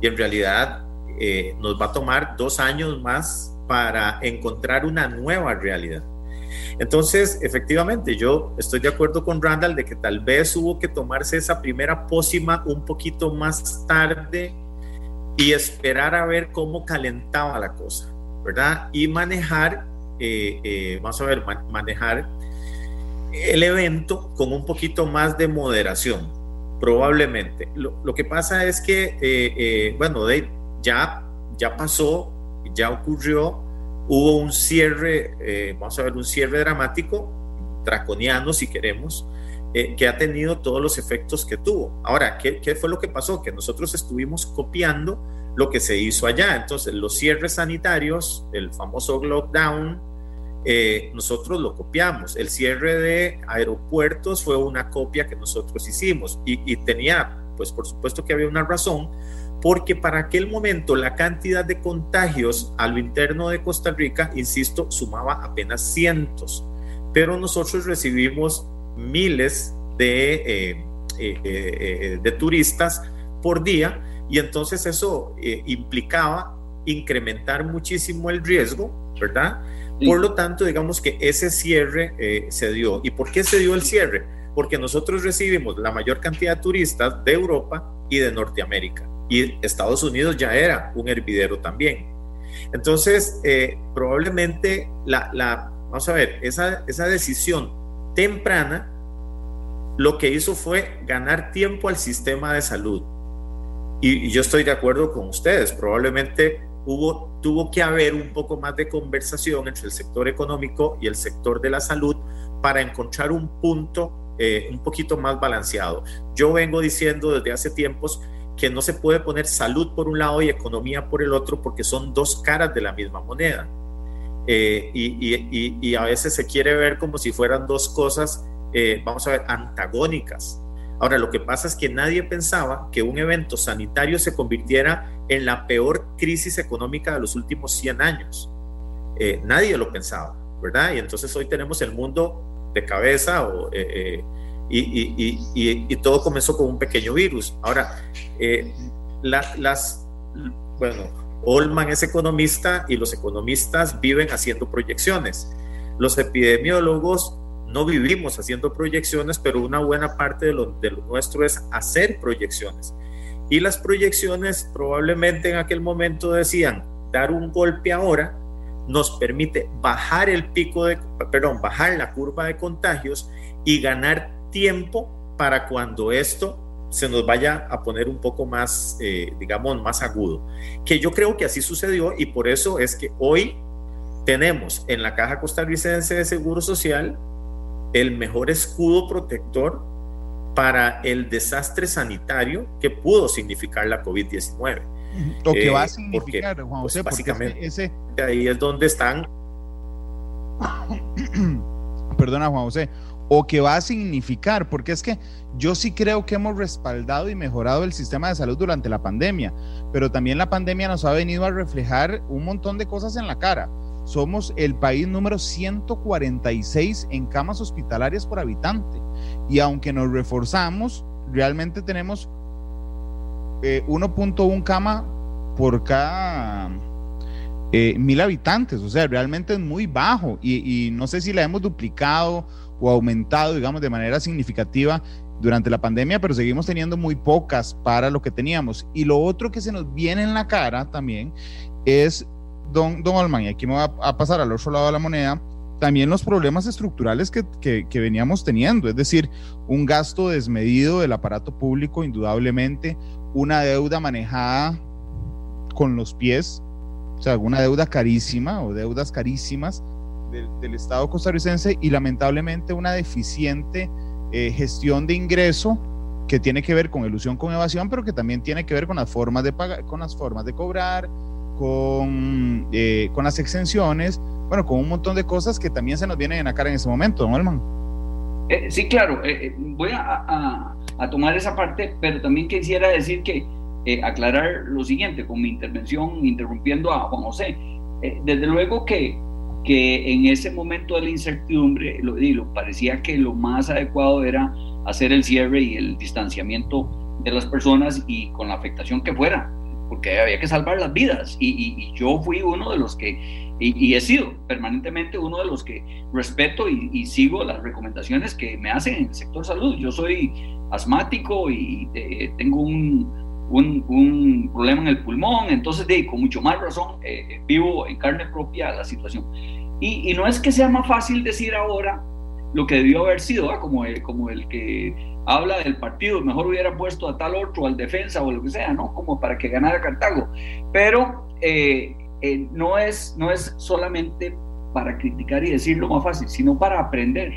Y en realidad eh, nos va a tomar dos años más para encontrar una nueva realidad. Entonces, efectivamente, yo estoy de acuerdo con Randall de que tal vez hubo que tomarse esa primera pócima un poquito más tarde y esperar a ver cómo calentaba la cosa, ¿verdad? Y manejar, eh, eh, vamos a ver, manejar el evento con un poquito más de moderación, probablemente. Lo, que pasa es que, eh, bueno, ya, ya pasó, ya ocurrió, hubo un cierre, vamos a ver, un cierre dramático, draconiano si queremos, eh, que ha tenido todos los efectos que tuvo. Ahora, ¿qué, ¿qué, fue lo que pasó? Que nosotros estuvimos copiando lo que se hizo allá. Entonces, los cierres sanitarios, el famoso lockdown, eh, nosotros lo copiamos. El cierre de aeropuertos fue una copia que nosotros hicimos y tenía, pues por supuesto que había una razón, porque para aquel momento la cantidad de contagios a lo interno de Costa Rica, insisto, sumaba apenas cientos, pero nosotros recibimos miles de, eh, eh, eh, de turistas por día y entonces eso implicaba incrementar muchísimo el riesgo, ¿verdad? Por lo tanto, digamos que ese cierre se dio. ¿Y por qué se dio el cierre? Porque nosotros recibimos la mayor cantidad de turistas de Europa y de Norteamérica. Y Estados Unidos ya era un hervidero también. Entonces, probablemente la, la, vamos a ver, esa, esa decisión temprana, lo que hizo fue ganar tiempo al sistema de salud. Y, yo estoy de acuerdo con ustedes, probablemente hubo, tuvo que haber un poco más de conversación entre el sector económico y el sector de la salud para encontrar un punto eh, un poquito más balanceado. Yo vengo diciendo desde hace tiempos que no se puede poner salud por un lado y economía por el otro porque son dos caras de la misma moneda. Eh, y, a veces se quiere ver como si fueran dos cosas, eh, vamos a ver, antagónicas. Ahora, lo que pasa es que nadie pensaba que un evento sanitario se convirtiera en la peor crisis económica de los últimos 100 años. Eh, nadie lo pensaba, ¿verdad? Y entonces hoy tenemos el mundo de cabeza y, todo comenzó con un pequeño virus. Ahora, las, bueno, Olman es economista y los economistas viven haciendo proyecciones. Los epidemiólogos no vivimos haciendo proyecciones, pero una buena parte de lo, nuestro es hacer proyecciones. Y las proyecciones probablemente en aquel momento decían, dar un golpe ahora nos permite bajar el pico de, perdón, bajar la curva de contagios y ganar tiempo para cuando esto se nos vaya a poner un poco más, eh, digamos, más agudo. Que yo creo que así sucedió y por eso es que hoy tenemos en la Caja Costarricense de Seguro Social el mejor escudo protector para el desastre sanitario que pudo significar la COVID-19. Lo que va a eh, significar, Juan pues, José, básicamente ese... ahí es donde están. Perdona, Juan José, o que va a significar, porque es que yo sí creo que hemos respaldado y mejorado el sistema de salud durante la pandemia, pero también la pandemia nos ha venido a reflejar un montón de cosas en la cara. Somos el país número 146 en camas hospitalarias por habitante y aunque nos reforzamos, realmente tenemos 1.1 eh, cama por cada eh, mil habitantes, o sea, realmente es muy bajo y no sé si la hemos duplicado o aumentado, digamos, de manera significativa durante la pandemia, pero seguimos teniendo muy pocas para lo que teníamos. Y lo otro que se nos viene en la cara también es, don, don Alman, y aquí me va a pasar al otro lado de la moneda, también los problemas estructurales que, que, veníamos teniendo, es decir, un gasto desmedido del aparato público, indudablemente, una deuda manejada con los pies, o sea, una deuda carísima o deudas carísimas del, Estado costarricense y lamentablemente una deficiente eh, gestión de ingreso que tiene que ver con ilusión con evasión, pero que también tiene que ver con las formas de pagar, con las formas de cobrar, con, eh, con las exenciones, bueno, con un montón de cosas que también se nos vienen en la cara en ese momento, don Elman. Eh, sí, claro. voy a, a tomar esa parte, pero también quisiera decir que eh, aclarar lo siguiente con mi intervención, interrumpiendo a Juan José. Eh, desde luego que, que en ese momento de la incertidumbre, lo, lo parecía que lo más adecuado era hacer el cierre y el distanciamiento de las personas y con la afectación que fuera, porque había que salvar las vidas. Y, yo fui uno de los que, y, he sido permanentemente uno de los que respeto y, sigo las recomendaciones que me hacen en el sector salud. Yo soy asmático y eh, tengo un, un, problema en el pulmón, entonces de, con mucho más razón eh, vivo en carne propia la situación. Y, y no es que sea más fácil decir ahora lo que debió haber sido, como, el, como el que habla del partido, mejor hubiera puesto a tal otro, al defensa o lo que sea, ¿no? Como para que ganara Cartago. Pero eh, eh, no, es, no es solamente para criticar y decirlo más fácil, sino para aprender.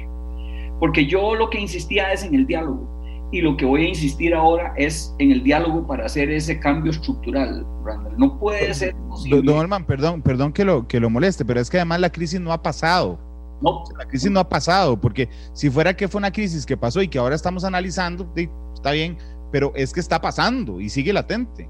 Porque yo lo que insistía es en el diálogo y lo que voy a insistir ahora es en el diálogo para hacer ese cambio estructural, Randall. No puede ser posible. Don perdón, perdón que lo, que lo moleste, pero es que además la crisis no ha pasado. No. La crisis no ha pasado, porque si fuera que fue una crisis que pasó y que ahora estamos analizando, está bien, pero es que está pasando y sigue latente.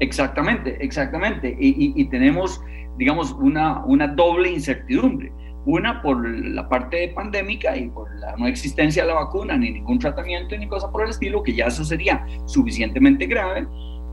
Exactamente, exactamente. Y, tenemos, digamos, una, una doble incertidumbre. Una por la parte pandémica y por la no existencia de la vacuna, ni ningún tratamiento, ni cosa por el estilo, que ya eso sería suficientemente grave.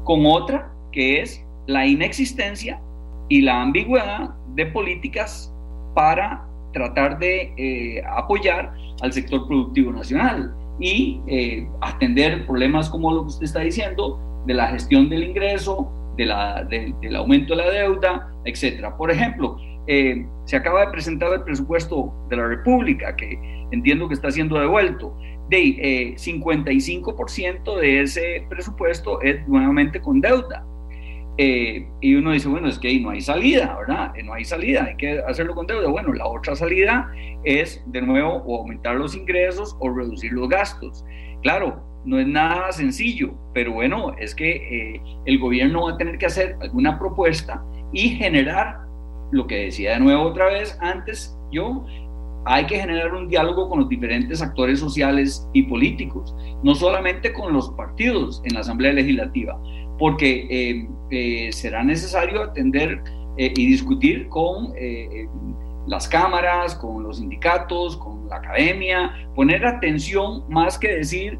Con otra, que es la inexistencia y la ambigüedad de políticas para tratar de eh, apoyar al sector productivo nacional y eh, atender problemas como lo que usted está diciendo, de la gestión del ingreso, de la, del aumento de la deuda, etcétera. Por ejemplo, eh, se acaba de presentar el presupuesto de la República, que entiendo que está siendo devuelto. De 55% de ese presupuesto es nuevamente con deuda. Eh, y uno dice, bueno, es que no hay salida, ¿verdad? Eh, no hay salida, hay que hacerlo con deuda. Bueno, la otra salida es, de nuevo, aumentar los ingresos o reducir los gastos. Claro, no es nada sencillo, pero bueno, es que eh, el gobierno va a tener que hacer alguna propuesta y generar, lo que decía de nuevo otra vez antes yo, hay que generar un diálogo con los diferentes actores sociales y políticos, no solamente con los partidos en la Asamblea Legislativa, porque eh, eh, será necesario atender eh, y discutir con las cámaras, con los sindicatos, con la academia, poner atención más que decir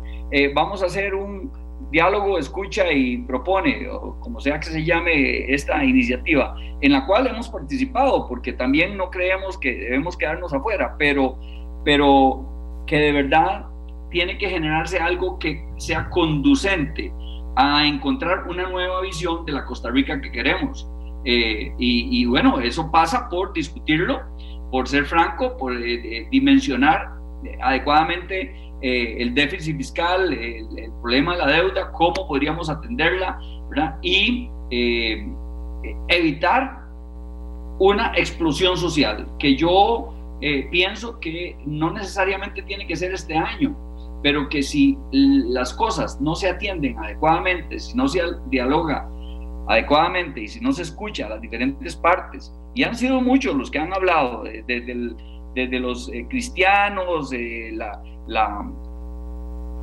vamos a hacer un diálogo, escucha y propone, o como sea que se llame esta iniciativa, en la cual hemos participado, porque también no creemos que debemos quedarnos afuera, pero, pero que de verdad tiene que generarse algo que sea conducente a encontrar una nueva visión de la Costa Rica que queremos. Eh, y, bueno, eso pasa por discutirlo, por ser franco, por eh, eh, dimensionar adecuadamente el déficit fiscal, el, problema de la deuda, cómo podríamos atenderla, ¿verdad? Y evitar una explosión social, que yo pienso que no necesariamente tiene que ser este año, pero que si las cosas no se atienden adecuadamente, si no se dialoga adecuadamente y si no se escucha a las diferentes partes, y han sido muchos los que han hablado, desde, los eh, cristianos, la, la,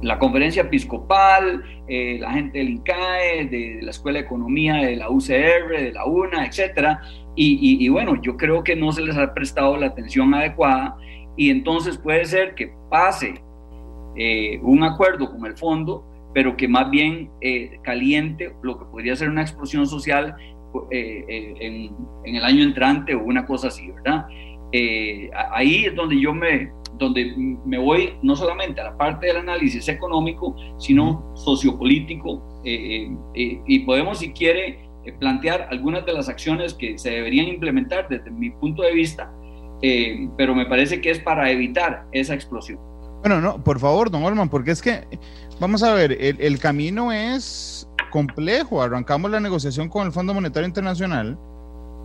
la, conferencia episcopal, eh, la gente del INCAE, de, la Escuela de Economía, de la UCR, de la UNA, etc. Y, y bueno, yo creo que no se les ha prestado la atención adecuada y entonces puede ser que pase eh, un acuerdo con el fondo, pero que más bien eh, caliente lo que podría ser una explosión social eh, en, el año entrante o una cosa así, ¿verdad? ahí es donde yo me, donde me voy no solamente a la parte del análisis económico, sino sociopolítico, y podemos, si quiere, plantear algunas de las acciones que se deberían implementar desde mi punto de vista, pero me parece que es para evitar esa explosión. Bueno, no, por favor, don Olman, porque es que, vamos a ver, el, camino es complejo. Arrancamos la negociación con el Fondo Monetario Internacional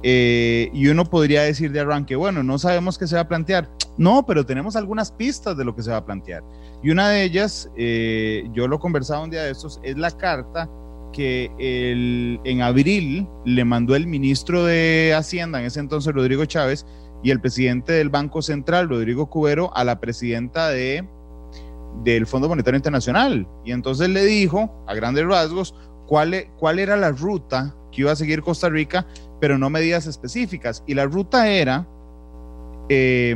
eh, y uno podría decir de arranque, bueno, no sabemos qué se va a plantear. No, pero tenemos algunas pistas de lo que se va a plantear. Y una de ellas, eh, yo lo conversaba un día de estos, es la carta que el, en abril le mandó el ministro de Hacienda, en ese entonces Rodrigo Chávez, y el presidente del Banco Central, Rodrigo Cubero, a la presidenta de, del Fondo Monetario Internacional. Y entonces le dijo, a grandes rasgos, cuál, e, cuál era la ruta que iba a seguir Costa Rica, pero no medidas específicas. Y la ruta era eh,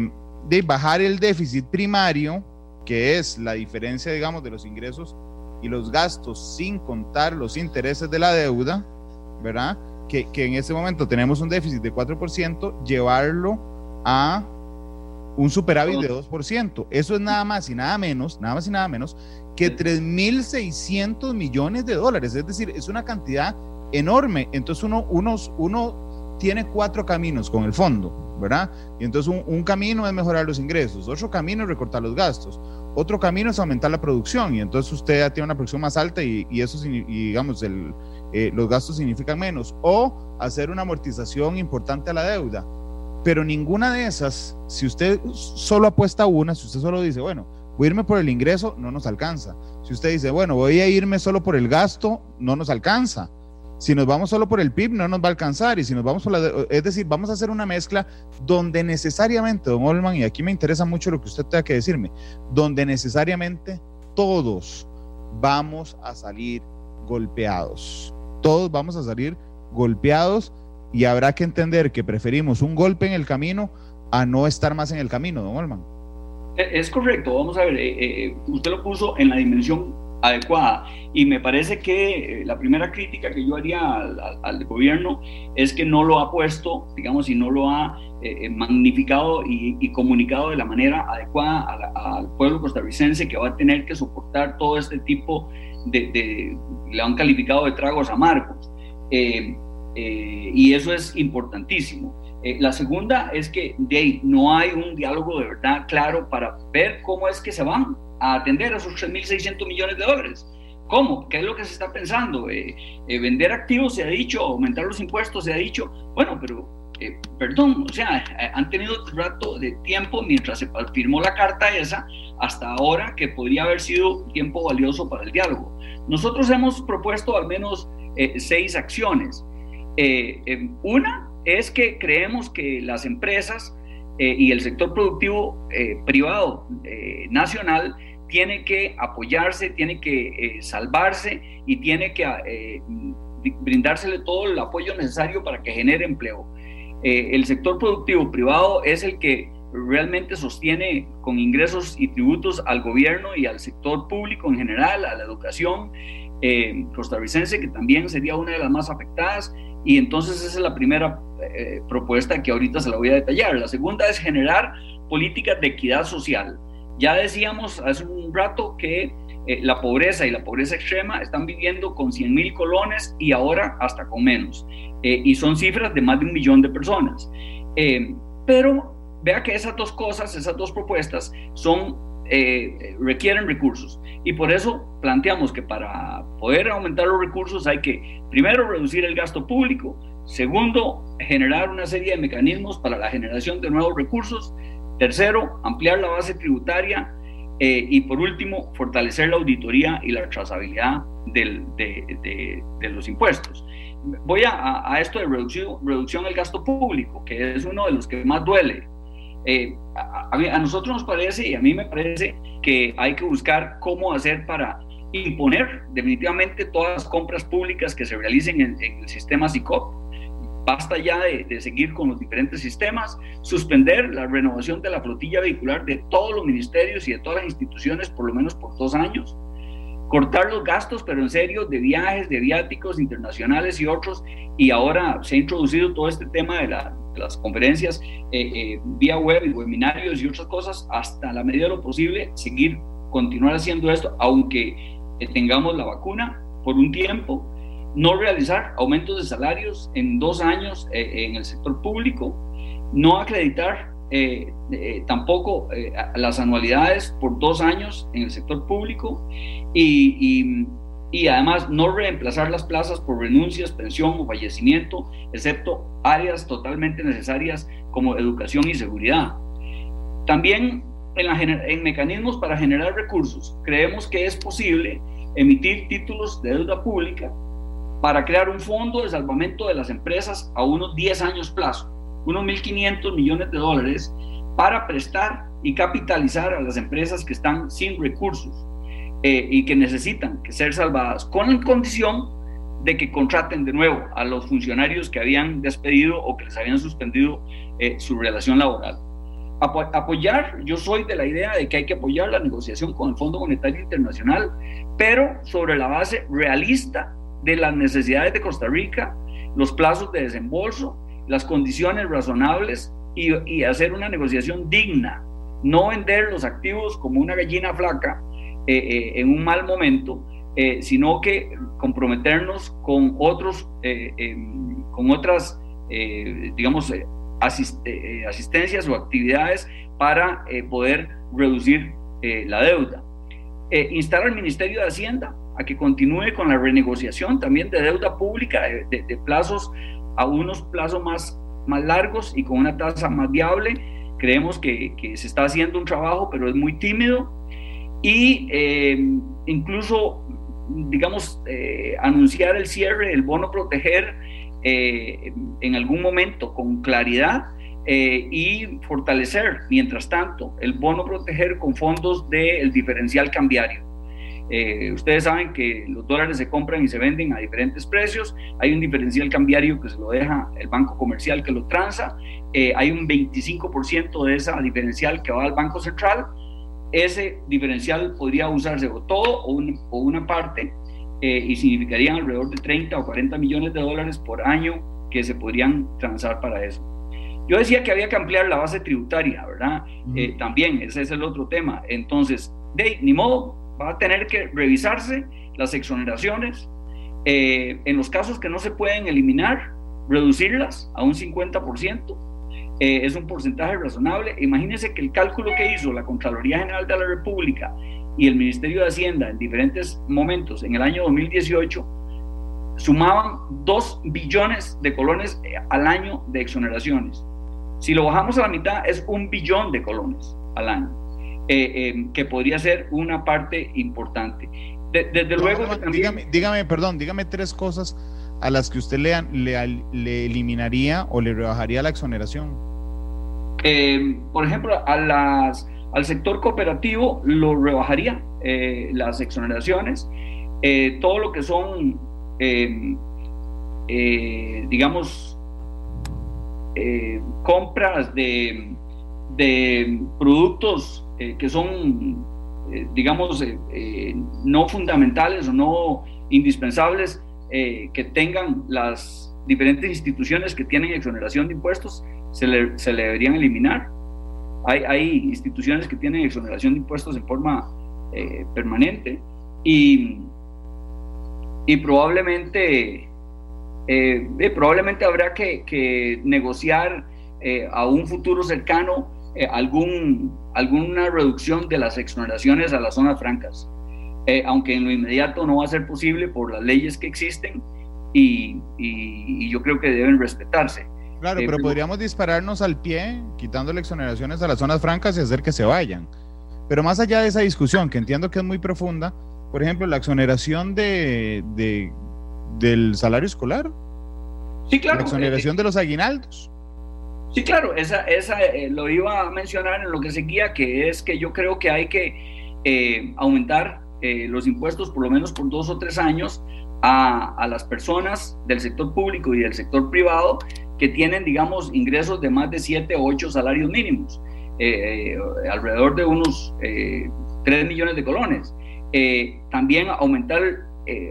de bajar el déficit primario, que es la diferencia, digamos, de los ingresos y los gastos sin contar los intereses de la deuda, ¿verdad? Que, que en este momento tenemos un déficit de 4%, llevarlo a un superávit de 2%. Eso es nada más y nada menos, nada más y nada menos que 3.600 millones de dólares. Es decir, es una cantidad enorme. Entonces uno, unos, uno tiene cuatro caminos con el fondo, ¿verdad? Y entonces un, camino es mejorar los ingresos, otro camino es recortar los gastos, otro camino es aumentar la producción y entonces usted tiene una producción más alta y, eso, y digamos, el, eh, los gastos significan menos, o hacer una amortización importante a la deuda pero ninguna de esas, si usted solo apuesta una, si usted solo dice, bueno, voy a irme por el ingreso, no nos alcanza. Si usted dice, bueno, voy a irme solo por el gasto, no nos alcanza. Si nos vamos solo por el PIB, no nos va a alcanzar. Y si nos vamos por la. Es decir, vamos a hacer una mezcla donde necesariamente, don Olman, y aquí me interesa mucho lo que usted tenga que decirme, donde necesariamente todos vamos a salir golpeados. Todos vamos a salir golpeados y habrá que entender que preferimos un golpe en el camino a no estar más en el camino, don Olman. E, es correcto, vamos a ver, eh, eh, usted lo puso en la dimensión adecuada y me parece que eh, la primera crítica que yo haría al, gobierno es que no lo ha puesto, digamos, y no lo ha magnificado y, comunicado de la manera adecuada al pueblo costarricense que va a tener que soportar todo este tipo de, de le han calificado de tragos amargos. Eh, y eso es importantísimo. Eh, la segunda es que de no hay un diálogo de verdad claro para ver cómo es que se van a atender a esos 3.600 millones de dólares. ¿Cómo? ¿Qué es lo que se está pensando? Eh, vender activos se ha dicho, aumentar los impuestos se ha dicho. Bueno, pero perdón, o sea, han tenido un rato de tiempo mientras se firmó la carta esa hasta ahora que podría haber sido tiempo valioso para el diálogo. Nosotros hemos propuesto al menos seis acciones. Eh, eh, una es que creemos que las empresas eh, y el sector productivo privado nacional tiene que apoyarse, tiene que salvarse y tiene que brindársele todo el apoyo necesario para que genere empleo. el sector productivo privado es el que realmente sostiene con ingresos y tributos al gobierno y al sector público en general, a la educación costarricense, que también sería una de las más afectadas, y entonces esa es la primera eh, propuesta que ahorita se la voy a detallar. La segunda es generar políticas de equidad social. Ya decíamos hace un rato que eh, la pobreza y la pobreza extrema están viviendo con 100 mil colones y ahora hasta con menos. Eh, y son cifras de más de un millón de personas. pero vea que esas dos cosas, esas dos propuestas son eh, requieren recursos. Y por eso planteamos que para poder aumentar los recursos hay que, primero, reducir el gasto público, segundo, generar una serie de mecanismos para la generación de nuevos recursos, tercero, ampliar la base tributaria eh, y por último, fortalecer la auditoría y la trazabilidad de, los impuestos. Voy a, esto de reducción, del gasto público, que es uno de los que más duele. Eh, a, nosotros nos parece y a mí me parece que hay que buscar cómo hacer para imponer definitivamente todas las compras públicas que se realicen en, el sistema SICOP. Basta ya de, de, seguir con los diferentes sistemas, suspender la renovación de la flotilla vehicular de todos los ministerios y de todas las instituciones por lo menos por dos años, cortar los gastos, pero en serio, de viajes, de viáticos internacionales y otros. Y ahora se ha introducido todo este tema de, las conferencias eh, eh, vía web y webinarios y otras cosas, hasta la medida de lo posible, seguir, continuar haciendo esto, aunque eh, tengamos la vacuna por un tiempo, no realizar aumentos de salarios en dos años en el sector público, no acreditar eh, eh, tampoco eh, las anualidades por dos años en el sector público y, además no reemplazar las plazas por renuncias, pensión o fallecimiento, excepto áreas totalmente necesarias como educación y seguridad. También en mecanismos para generar recursos, creemos que es posible emitir títulos de deuda pública para crear un fondo de salvamento de las empresas a unos 10 años plazo unos 1.500 millones de dólares para prestar y capitalizar a las empresas que están sin recursos eh, y que necesitan ser salvadas, con la condición de que contraten de nuevo a los funcionarios que habían despedido o que les habían suspendido eh, su relación laboral. apoyar, yo soy de la idea de que hay que apoyar la negociación con el Fondo Monetario Internacional, pero sobre la base realista de las necesidades de Costa Rica, los plazos de desembolso, las condiciones razonables y, hacer una negociación digna, no vender los activos como una gallina flaca eh, eh, en un mal momento, eh, sino que comprometernos con otros, em, con otras, digamos, asistencias o actividades para poder reducir la deuda. instar al Ministerio de Hacienda a que continúe con la renegociación también de deuda pública de, plazos a unos plazos más, más largos y con una tasa más viable. Creemos que, que se está haciendo un trabajo, pero es muy tímido. Y eh, incluso, digamos, eh, anunciar el cierre del bono proteger eh, en algún momento con claridad y fortalecer, mientras tanto, el bono proteger con fondos del diferencial cambiario. Eh, ustedes saben que los dólares se compran y se venden a diferentes precios. Hay un diferencial cambiario que se lo deja el banco comercial que lo transa. Eh, hay un 25% de esa diferencial que va al Banco Central. Ese diferencial podría usarse o todo o, una parte eh, y significarían alrededor de 30 o 40 millones de dólares por año que se podrían transar para eso. Yo decía que había que ampliar la base tributaria, ¿verdad? también, ese es el otro tema. Entonces, de ni modo, va a tener que revisarse las exoneraciones. Eh, en los casos que no se pueden eliminar, reducirlas a un 50%. Eh, es un porcentaje razonable. Imagínense que el cálculo que hizo la Contraloría General de la República y el Ministerio de Hacienda en diferentes momentos en el año 2018 sumaban 2 billones de colones eh, al año de exoneraciones. Si lo bajamos a la mitad es un billón de colones al año. Eh, em, que podría ser una parte importante. desde luego... dígame, perdón, dígame tres cosas a las que usted le, le, eliminaría o le rebajaría la exoneración. Em, por ejemplo, a las, al sector cooperativo lo rebajaría eh, las exoneraciones. Eh, todo lo que son, em, digamos, compras de, de productos eh, que son, eh, digamos, eh, no fundamentales o no indispensables, que tengan las diferentes instituciones que tienen exoneración de impuestos, se le, se le deberían eliminar. Hay, hay, instituciones que tienen exoneración de impuestos en forma permanente y, y probablemente, probablemente habrá que, que negociar a un futuro cercano eh, algún, alguna reducción de las exoneraciones a las zonas francas, eh, aunque en lo inmediato no va a ser posible por las leyes que existen y, y, yo creo que deben respetarse. Claro, eh, pero podríamos dispararnos al pie quitando las exoneraciones a las zonas francas y hacer que se vayan. Pero más allá de esa discusión, que entiendo que es muy profunda, por ejemplo, la exoneración de, de del salario escolar. Sí, claro. La exoneración de los aguinaldos. Sí, claro, esa, esa eh, lo iba a mencionar en lo que seguía, que es que yo creo que hay que eh, aumentar eh, los impuestos por lo menos por dos o tres años a, las personas del sector público y del sector privado que tienen, digamos, ingresos de más de siete o ocho salarios mínimos, alrededor de unos tres millones de colones. también aumentar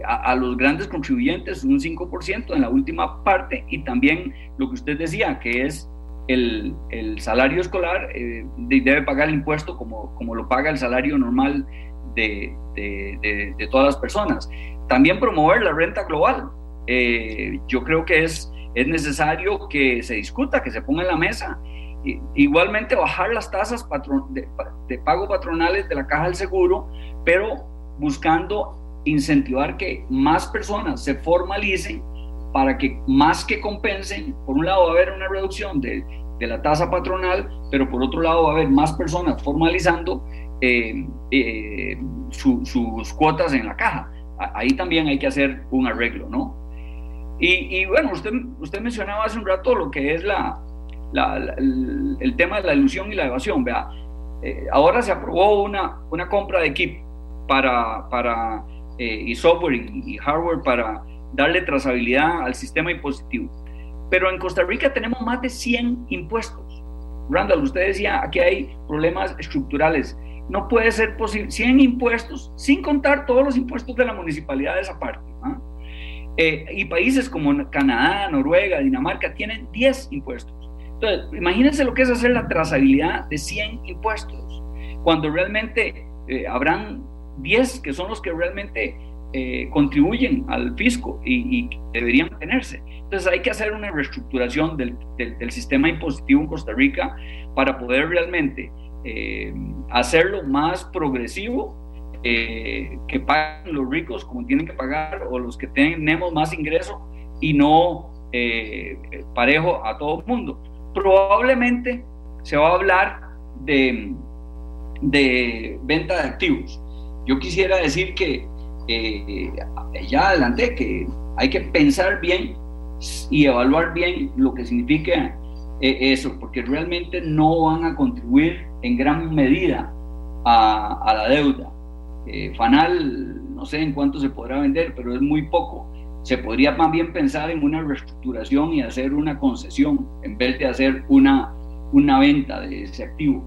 a, a, los grandes contribuyentes un 5% en la última parte y también lo que usted decía, que es el, salario escolar eh, debe pagar el impuesto como, como lo paga el salario normal de, todas las personas. También promover la renta global. Eh, yo creo que es, es necesario que se discuta, que se ponga en la mesa. Igualmente bajar las tasas de, de pago patronales de la caja del seguro, pero buscando incentivar que más personas se formalicen para que más que compensen, por un lado va a haber una reducción de, de la tasa patronal, pero por otro lado va a haber más personas formalizando eh, eh, sus cuotas en la caja. Ahí también hay que hacer un arreglo, ¿no? Y, bueno, usted, usted mencionaba hace un rato lo que es la, el tema de la ilusión y la evasión. Vea, eh, ahora se aprobó una, una compra de equipo para, para y software y, hardware para darle trazabilidad al sistema impositivo. Pero en Costa Rica tenemos más de 100 impuestos. Randall, usted decía, aquí hay problemas estructurales. No puede ser posible 100 impuestos sin contar todos los impuestos de la municipalidad de esa parte. ¿ah? Eh, y países como Canadá, Noruega, Dinamarca tienen 10 impuestos. Entonces, imagínense lo que es hacer la trazabilidad de 100 impuestos, cuando realmente eh, habrán 10 que son los que realmente eh, contribuyen al fisco y, deberían tenerse. Entonces hay que hacer una reestructuración del, del, sistema impositivo en Costa Rica para poder realmente hacerlo más progresivo eh, que paguen los ricos como tienen que pagar o los que tenemos más ingreso y no eh, parejo a todo el mundo. Probablemente se va a hablar de, de venta de activos. Yo quisiera decir que eh, ya adelanté que hay que pensar bien y evaluar bien lo que significa eso, porque realmente no van a contribuir en gran medida a, a la deuda. Eh, Fanal, no sé en cuánto se podrá vender, pero es muy poco. Se podría más bien pensar en una reestructuración y hacer una concesión en vez de hacer una, una venta de ese activo.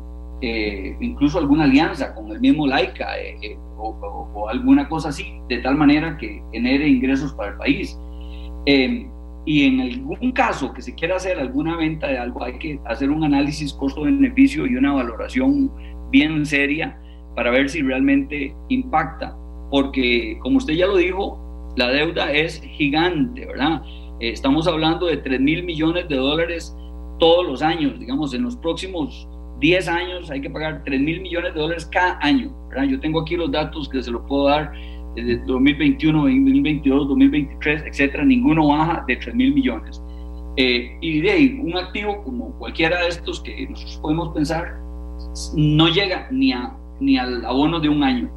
Eh, incluso alguna alianza con el mismo Laica eh, o, alguna cosa así, de tal manera que genere ingresos para el país. y en algún caso que se quiera hacer alguna venta de algo, hay que hacer un análisis costo-beneficio y una valoración bien seria para ver si realmente impacta, porque como usted ya lo dijo, la deuda es gigante, ¿verdad? Eh, estamos hablando de 3 mil millones de dólares todos los años, digamos, en los próximos 10 años hay que pagar 3 mil millones de dólares cada año, ¿verdad? Yo tengo aquí los datos que se los puedo dar desde 2021, 2022, 2023, etcétera, ninguno baja de 3 mil millones. Eh, y de ahí, un activo como cualquiera de estos que nosotros podemos pensar, no llega ni a ni al abono de un año.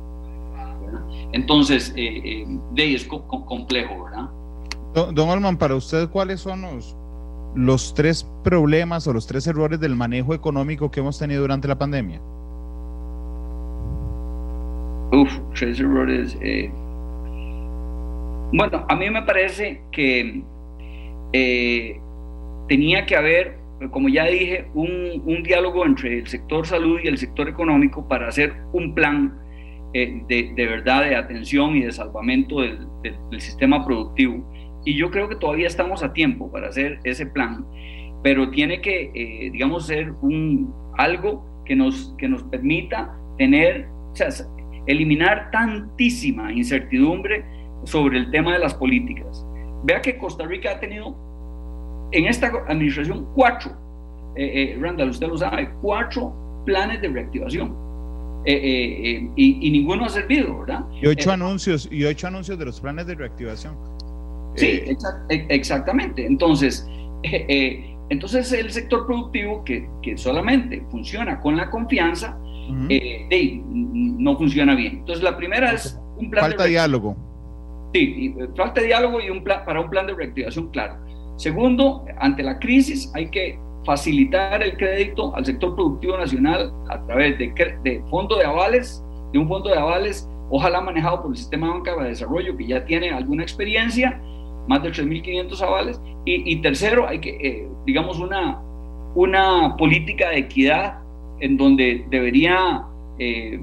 Entonces, eh, eh, de ahí es complejo, ¿verdad? Don, Alman, para usted, ¿cuáles son los, los tres problemas o los tres errores del manejo económico que hemos tenido durante la pandemia? Uf, tres errores. Eh. Bueno, a mí me parece que tenía que haber como ya dije, un, diálogo entre el sector salud y el sector económico para hacer un plan eh, de, verdad de atención y de salvamento del, sistema productivo. Y yo creo que todavía estamos a tiempo para hacer ese plan, pero tiene que, eh, digamos, ser un, algo que nos, que nos permita tener, o sea, eliminar tantísima incertidumbre sobre el tema de las políticas. Vea que Costa Rica ha tenido en esta administración cuatro, eh, eh, Randall, usted lo sabe, cuatro planes de reactivación. Eh, y, ninguno ha servido, ¿verdad? Y ocho anuncios, y ocho anuncios de los planes de reactivación. Sí, e, exactamente. Entonces, entonces el sector productivo que, que, solamente funciona con la confianza, no funciona bien. Entonces, la primera es un plan falta de diálogo. Sí, falta diálogo y un plan para un plan de reactivación claro. Segundo, ante la crisis hay que facilitar el crédito al sector productivo nacional a través de, de fondo de avales, de un fondo de avales, ojalá manejado por el Sistema Banca de Desarrollo, que ya tiene alguna experiencia, más de 3.500 avales. Y, tercero, hay que, eh, digamos, una, una política de equidad en donde debería eh,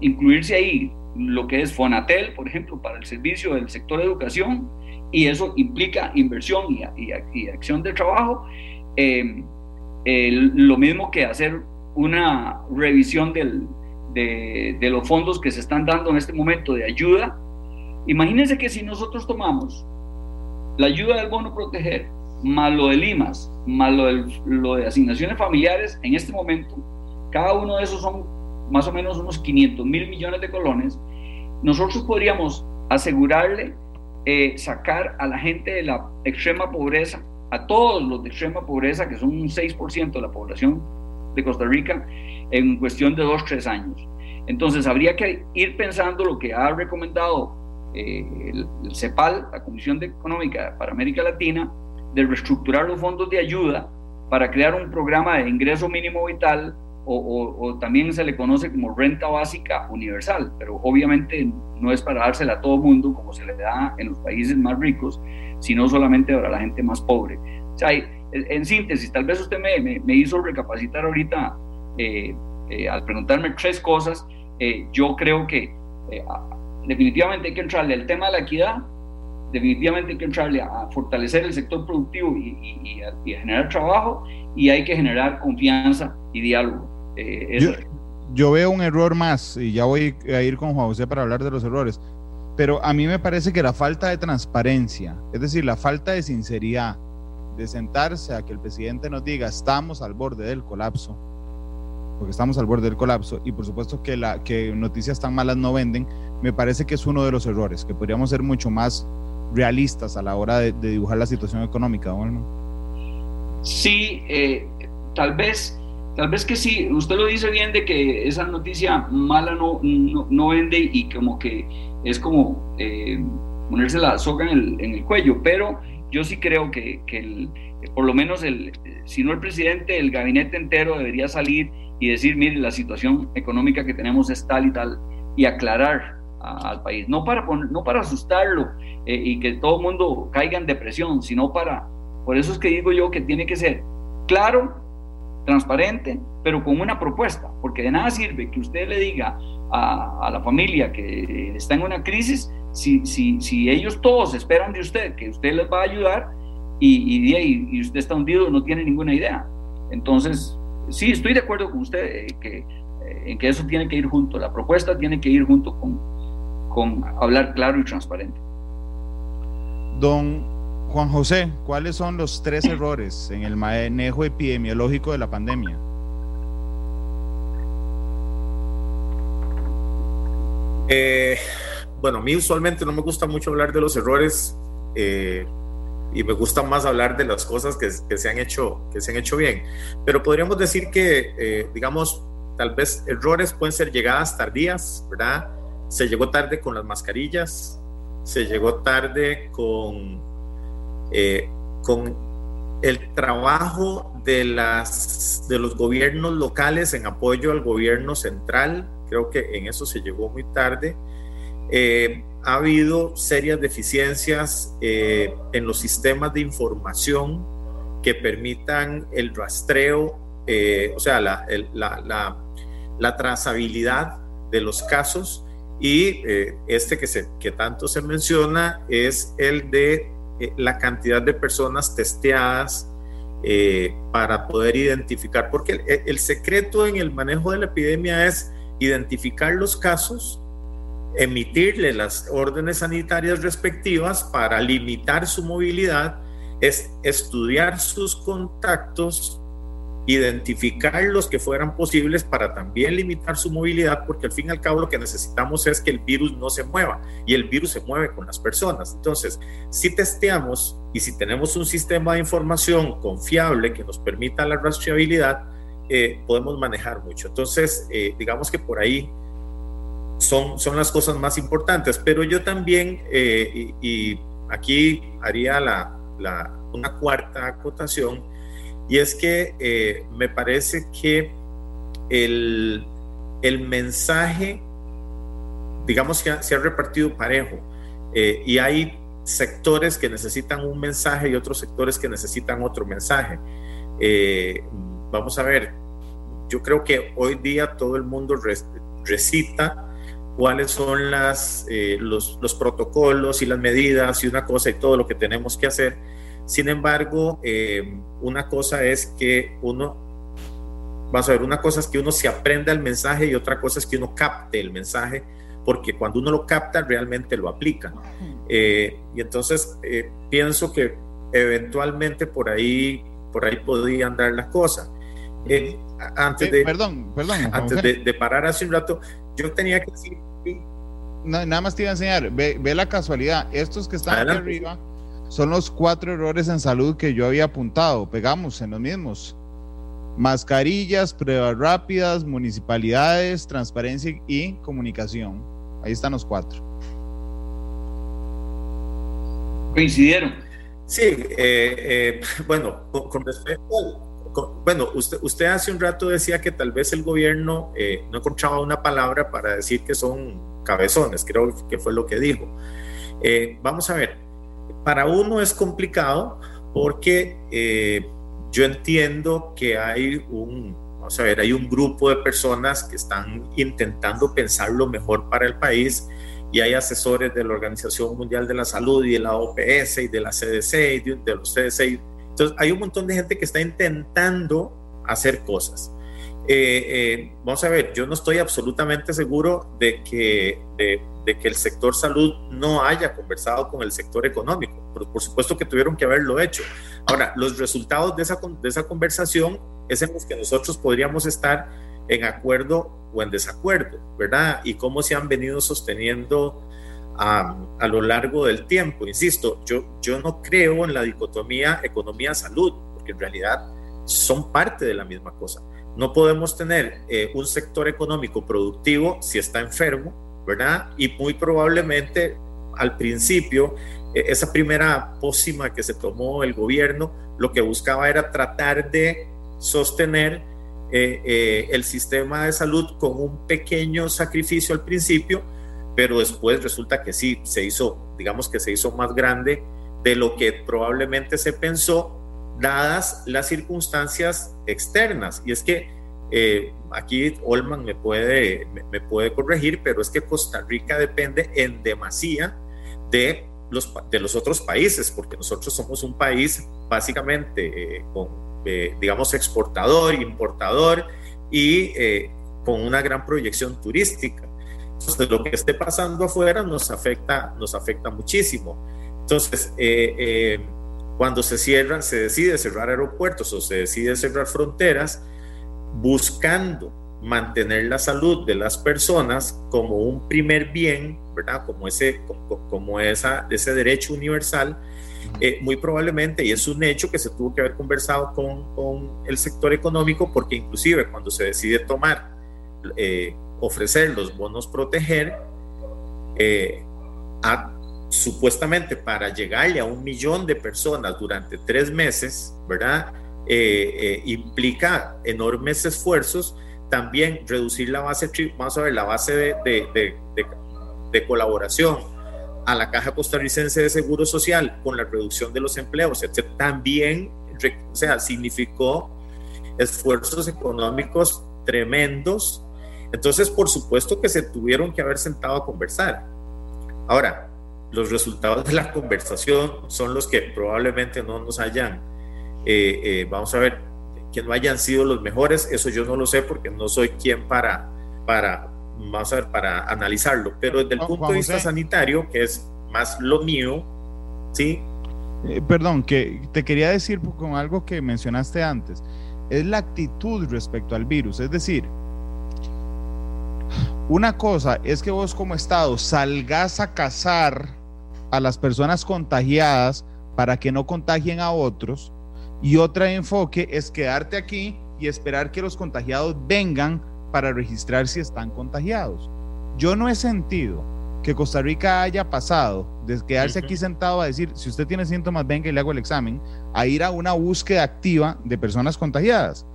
incluirse ahí lo que es Fonatel, por ejemplo, para el servicio del sector de educación, y eso implica inversión y, acción de trabajo. Eh, lo mismo que hacer una revisión de, los fondos que se están dando en este momento de ayuda. Imagínense que si nosotros tomamos la ayuda del bono proteger, más lo de Limas, más lo, de asignaciones familiares, en este momento, cada uno de esos son más o menos unos 500 mil millones de colones, nosotros podríamos asegurarle eh, sacar a la gente de la extrema pobreza, a todos los de extrema pobreza, que son un 6% de la población de Costa Rica, en cuestión de 2, 3 años. Entonces, habría que ir pensando lo que ha recomendado eh, el, CEPAL, la Comisión Económica para América Latina, de reestructurar los fondos de ayuda para crear un programa de ingreso mínimo vital o, también se le conoce como renta básica universal, pero obviamente no es para dársela a todo mundo como se le da en los países más ricos, sino solamente para la gente más pobre. O sea, en síntesis, tal vez usted me, me, hizo recapacitar ahorita eh, eh, al preguntarme tres cosas. Eh, yo creo que definitivamente hay que entrarle al tema de la equidad, definitivamente hay que entrarle a fortalecer el sector productivo y, a, generar trabajo y hay que generar confianza y diálogo. Eh, yo, veo un error más y ya voy a ir con Juan José para hablar de los errores, pero a mí me parece que la falta de transparencia, es decir, la falta de sinceridad, de sentarse a que el presidente nos diga estamos al borde del colapso, porque estamos al borde del colapso y por supuesto que, la, que noticias tan malas no venden, me parece que es uno de los errores, que podríamos ser mucho más realistas a la hora de, dibujar la situación económica, ¿no? Sí, eh, tal vez, tal vez que sí. Usted lo dice bien de que esa noticia mala no, no, vende y como que es como eh, ponerse la soga en el, cuello, pero yo sí creo que, que por lo menos el, si no el presidente, el gabinete entero debería salir y decir, mire, la situación económica que tenemos es tal y tal, y aclarar al país, no para, no para asustarlo eh, y que todo el mundo caiga en depresión, sino para, por eso es que digo yo que tiene que ser claro, transparente, pero con una propuesta, porque de nada sirve que usted le diga a, la familia que está en una crisis si, si, si, ellos todos esperan de usted que usted les va a ayudar y, y, usted está hundido, no tiene ninguna idea. Entonces, sí, estoy de acuerdo con usted eh, que, eh, en que eso tiene que ir junto, la propuesta tiene que ir junto con, con hablar claro y transparente. Don Juan José, ¿cuáles son los tres errores en el manejo epidemiológico de la pandemia? Eh, bueno, a mí usualmente no me gusta mucho hablar de los errores eh, y me gusta más hablar de las cosas que, se han hecho, que se han hecho bien. Pero podríamos decir que, eh, digamos, tal vez errores pueden ser llegadas tardías, ¿verdad? Se llegó tarde con las mascarillas, se llegó tarde con, eh, con el trabajo de, las, de los gobiernos locales en apoyo al gobierno central. Creo que en eso se llegó muy tarde. Eh, ha habido serias deficiencias eh, en los sistemas de información que permitan el rastreo, o sea, la, la, la, la, trazabilidad de los casos y eh, este que, se, que tanto se menciona es el de eh, la cantidad de personas testeadas eh, para poder identificar, porque el, el, secreto en el manejo de la epidemia es identificar los casos, emitirle las órdenes sanitarias respectivas para limitar su movilidad, es estudiar sus contactos identificar los que fueran posibles para también limitar su movilidad, porque al fin y al cabo lo que necesitamos es que el virus no se mueva y el virus se mueve con las personas. Entonces, si testeamos y si tenemos un sistema de información confiable que nos permita la rastreabilidad, eh, podemos manejar mucho. Entonces, eh, digamos que por ahí son, son las cosas más importantes, pero yo también, eh, y, aquí haría la, la, una cuarta acotación, y es que eh, me parece que el, el, mensaje, digamos que se ha repartido parejo eh, y hay sectores que necesitan un mensaje y otros sectores que necesitan otro mensaje. Eh, vamos a ver, yo creo que hoy día todo el mundo recita cuáles son las, los, los protocolos y las medidas y una cosa y todo lo que tenemos que hacer sin embargo, eh, una cosa es que uno, vas a ver, una cosa es que uno se aprenda el mensaje y otra cosa es que uno capte el mensaje, porque cuando uno lo capta realmente lo aplica. Eh, y entonces eh, pienso que eventualmente por ahí, por ahí podían dar las cosas. antes de, perdón, perdón, antes de, parar hace un rato, yo tenía que decir... nada más te iba a enseñar, ve, la casualidad, estos que están aquí arriba son los cuatro errores en salud que yo había apuntado. Pegamos en los mismos. Mascarillas, pruebas rápidas, municipalidades, transparencia y comunicación. Ahí están los cuatro. Coincidieron. Sí, eh, eh, bueno, con, respecto bueno, usted, usted hace un rato decía que tal vez el gobierno eh, no encontraba una palabra para decir que son cabezones, creo que fue lo que dijo. Eh, vamos a ver, para uno es complicado porque eh, yo entiendo que hay un, vamos a ver, hay un grupo de personas que están intentando pensar lo mejor para el país y hay asesores de la Organización Mundial de la Salud y de la OPS y de la CDC y de, los CDC. Entonces, hay un montón de gente que está intentando hacer cosas. Eh, eh, vamos a ver, yo no estoy absolutamente seguro de que, que el sector salud no haya conversado con el sector económico. Por, por, supuesto que tuvieron que haberlo hecho. Ahora, los resultados de esa, de esa conversación es en los que nosotros podríamos estar en acuerdo o en desacuerdo, ¿verdad? Y cómo se han venido sosteniendo a, a, lo largo del tiempo. Insisto, yo, yo no creo en la dicotomía economía-salud, porque en realidad son parte de la misma cosa. No podemos tener eh, un sector económico productivo si está enfermo, ¿verdad? Y muy probablemente al principio, eh, esa primera pócima que se tomó el gobierno, lo que buscaba era tratar de sostener eh, eh, el sistema de salud con un pequeño sacrificio al principio, pero después resulta que sí, se hizo, digamos que se hizo más grande de lo que probablemente se pensó, dadas las circunstancias externas. Y es que eh, aquí Olman me puede, me, puede corregir, pero es que Costa Rica depende en demasía de los, de los otros países, porque nosotros somos un país básicamente con eh, digamos, exportador, importador y eh, con una gran proyección turística. Entonces, lo que esté pasando afuera nos afecta, nos afecta muchísimo. Entonces, eh, cuando se cierran, se decide cerrar aeropuertos o se decide cerrar fronteras, buscando mantener la salud de las personas como un primer bien, ¿verdad? Como ese, como, como esa, ese derecho universal, eh, muy probablemente, y es un hecho que se tuvo que haber conversado con, con el sector económico, porque inclusive cuando se decide tomar, eh, ofrecer los bonos proteger, eh, supuestamente para llegarle a un millón de personas durante tres meses, ¿verdad? Implica enormes esfuerzos, también reducir la base, vamos a la base de, de colaboración a la Caja Costarricense de Seguro Social con la reducción de los empleos, etc., también o sea, significó esfuerzos económicos tremendos. Entonces, por supuesto que se tuvieron que haber sentado a conversar. Ahora, los resultados de la conversación son los que probablemente no nos hayan, eh, eh, vamos a ver, que no hayan sido los mejores, eso yo no lo sé porque no soy quien para, para, vamos a ver, para analizarlo, pero desde el punto de vista sanitario, que es más lo mío, ¿sí? Eh, perdón, que te quería decir con algo que mencionaste antes, es la actitud respecto al virus, es decir, una cosa es que vos como Estado salgas a cazar a las personas contagiadas para que no contagien a otros, y otra enfoque es quedarte aquí y esperar que los contagiados vengan para registrar si están contagiados. Yo no he sentido que Costa Rica haya pasado de quedarse aquí sentado a decir, si usted tiene síntomas, venga y le hago el examen, a ir a una búsqueda activa de personas contagiadas.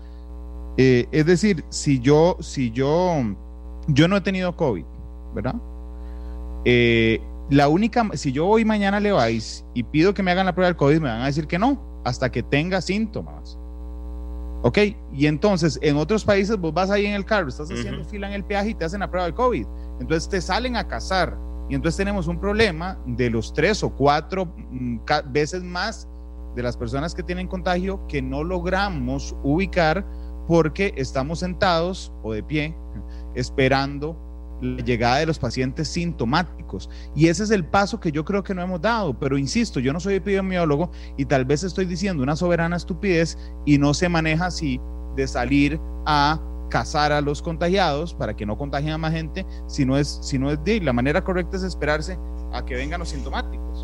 Eh, es decir, si yo, si yo, yo no he tenido COVID, ¿verdad? Eh, la única, si yo hoy mañana le vais y pido que me hagan la prueba del COVID, me van a decir que no, hasta que tenga síntomas. ¿Ok? Y entonces, en otros países vos vas ahí en el carro, estás haciendo fila en el peaje y te hacen la prueba de COVID. Entonces te salen a cazar. Y entonces tenemos un problema de los tres o cuatro mm, veces más de las personas que tienen contagio que no logramos ubicar porque estamos sentados o de pie esperando la llegada de los pacientes sintomáticos. Y ese es el paso que yo creo que no hemos dado. Pero insisto, yo no soy epidemiólogo y tal vez estoy diciendo una soberana estupidez y no se maneja así de salir a cazar a los contagiados para que no contagien a más gente, si no es, si es de la manera correcta es esperarse a que vengan los sintomáticos.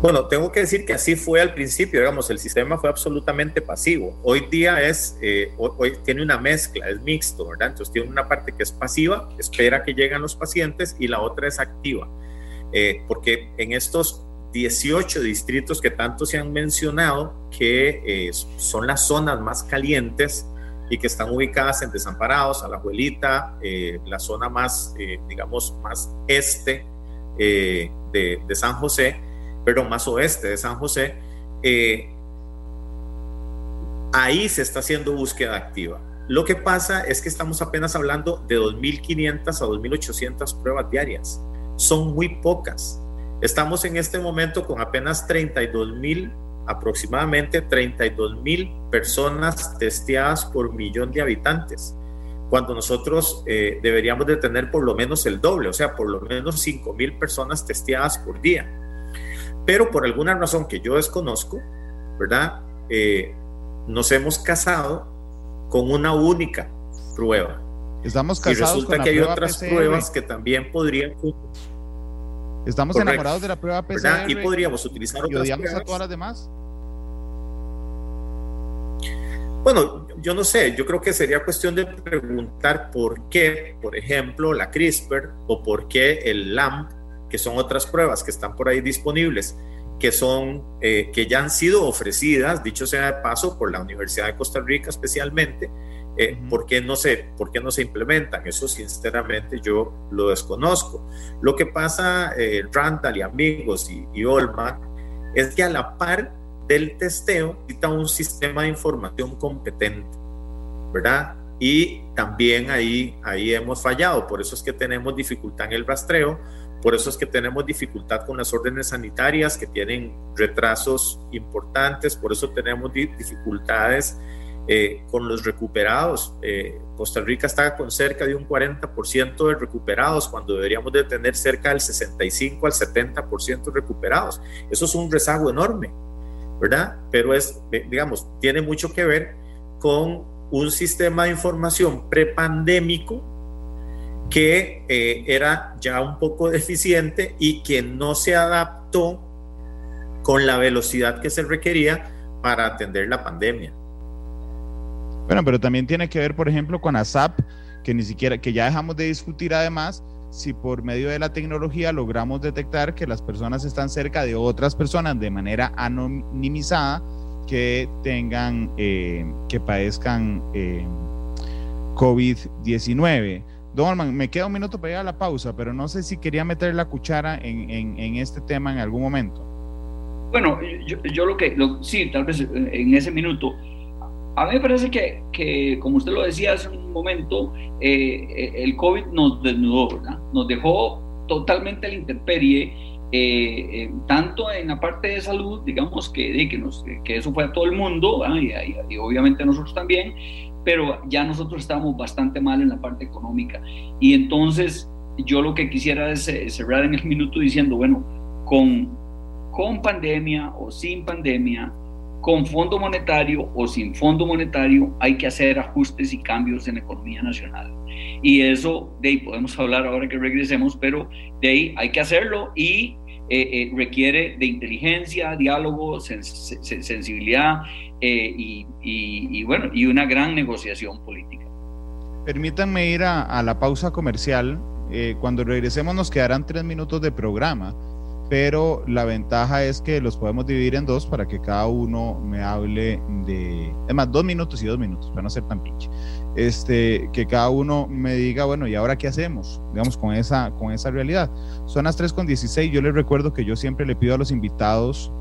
Bueno, tengo que decir que así fue al principio, digamos, el sistema fue absolutamente pasivo. Hoy día es, eh, hoy, tiene una mezcla, es mixto, ¿verdad? Entonces tiene una parte que es pasiva, espera que lleguen los pacientes, y la otra es activa. Eh, porque en estos 18 distritos que tanto se han mencionado, que eh, son las zonas más calientes y que están ubicadas en Desamparados, Alajuelita, eh, la zona más, eh, digamos, más este de, de, San José, pero más oeste de San José. ahí se está haciendo búsqueda activa. Lo que pasa es que estamos apenas hablando de 2.500 a 2.800 pruebas diarias. Son muy pocas. Estamos en este momento con apenas 32 mil, aproximadamente 32 mil personas testeadas por millón de habitantes, cuando nosotros eh, deberíamos de tener por lo menos el doble, o sea, por lo menos 5 mil personas testeadas por día. Pero por alguna razón que yo desconozco, ¿verdad? Eh, nos hemos casado con una única prueba. Estamos casados y resulta que hay otras pruebas que también podrían Estamos enamorados de la prueba PCR. Y podríamos utilizar otras y a todas las demás. Bueno, yo no sé, yo creo que sería cuestión de preguntar por qué, por ejemplo, la CRISPR o por qué el LAMP, que son otras pruebas que están por ahí disponibles, que son, eh, que ya han sido ofrecidas, dicho sea de paso, por la Universidad de Costa Rica especialmente, eh, ¿por, qué no se, ¿Por qué no se implementan? Eso sinceramente yo lo desconozco. Lo que pasa, eh, Randall y amigos y, y Olman, es que a la par del testeo necesita un sistema de información competente, ¿verdad? Y también ahí, ahí hemos fallado, por eso es que tenemos dificultad en el rastreo, por eso es que tenemos dificultad con las órdenes sanitarias que tienen retrasos importantes, por eso tenemos dificultades eh, con los recuperados. Eh, Costa Rica está con cerca de un 40% de recuperados cuando deberíamos de tener cerca del 65 al 70% recuperados. Eso es un rezago enorme, ¿verdad? Pero es, digamos, tiene mucho que ver con un sistema de información prepandémico que eh, era ya un poco deficiente y que no se adaptó con la velocidad que se requería para atender la pandemia. Bueno, pero también tiene que ver, por ejemplo, con ASAP, que ni siquiera, que ya dejamos de discutir además si por medio de la tecnología logramos detectar que las personas están cerca de otras personas de manera anonimizada que tengan, eh, que padezcan eh, COVID-19. Don me queda un minuto para ir a la pausa, pero no sé si quería meter la cuchara en, en, este tema en algún momento. Bueno, yo, yo lo que, sí, tal vez en ese minuto, a mí me parece que, que, como usted lo decía hace un momento, eh, eh, el COVID nos desnudó, ¿verdad? Nos dejó totalmente la intemperie, eh, tanto en la parte de salud, digamos que, que, nos, que eso fue a todo el mundo, y, y, obviamente nosotros también, pero ya nosotros estábamos bastante mal en la parte económica. Y entonces yo lo que quisiera es cerrar en el minuto diciendo, bueno, con, con pandemia o sin pandemia, con fondo monetario o sin fondo monetario hay que hacer ajustes y cambios en la economía nacional. Y eso, de ahí podemos hablar ahora que regresemos, pero de ahí hay que hacerlo y eh, eh, requiere de inteligencia, diálogo, sensibilidad eh, y, bueno, y una gran negociación política. Permítanme ir a la pausa comercial. cuando regresemos nos quedarán tres minutos de programa pero la ventaja es que los podemos dividir en dos para que cada uno me hable de, es más, dos minutos y dos minutos, para no ser tan pinche. Este, que cada uno me diga, bueno, ¿y ahora qué hacemos? Digamos, con esa, con esa realidad. Son las 3 con 16, yo les recuerdo que yo siempre le pido a los invitados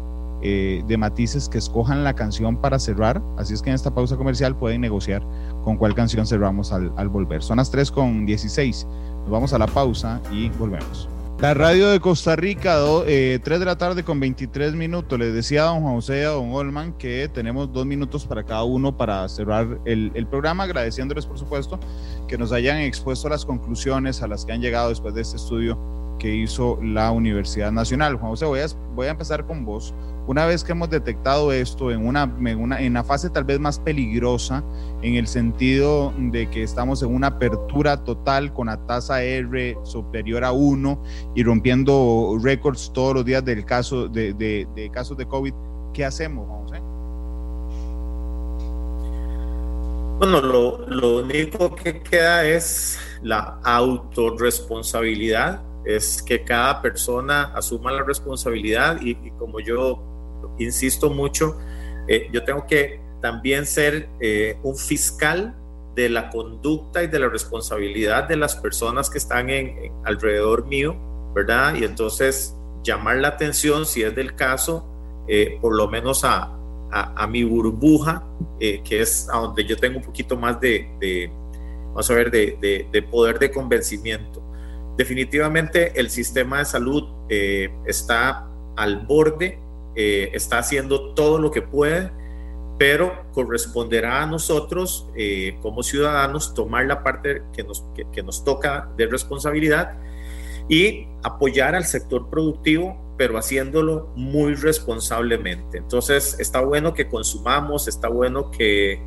eh, de matices que escojan la canción para cerrar, así es que en esta pausa comercial pueden negociar con cuál canción cerramos al, al volver. Son las 3 con 16, nos vamos a la pausa y volvemos. La radio de Costa Rica, 3 eh, de la tarde con 23 minutos. Les decía a don José a don Olman que tenemos dos minutos para cada uno para cerrar el, programa, agradeciéndoles, por supuesto, que nos hayan expuesto las conclusiones a las que han llegado después de este estudio que hizo la Universidad Nacional. Juan José, voy a empezar con vos. Una vez que hemos detectado esto en una, en una, en una fase tal vez más peligrosa, en el sentido de que estamos en una apertura total con la tasa R superior a 1 y rompiendo récords todos los días del caso de, de, casos de COVID, ¿qué hacemos, José? Bueno, lo, lo único que queda es la autorresponsabilidad es que cada persona asuma la responsabilidad y, como yo insisto mucho, eh, yo tengo que también ser eh, un fiscal de la conducta y de la responsabilidad de las personas que están en, alrededor mío, ¿verdad? Y entonces llamar la atención, si es del caso, eh, por lo menos a, a, mi burbuja, que es a donde yo tengo un poquito más de, vamos a ver, de, de, poder de convencimiento. Definitivamente el sistema de salud eh, está al borde, eh, está haciendo todo lo que puede, pero corresponderá a nosotros eh, como ciudadanos tomar la parte que nos, toca de responsabilidad y apoyar al sector productivo, pero haciéndolo muy responsablemente. Entonces, está bueno que consumamos, está bueno que,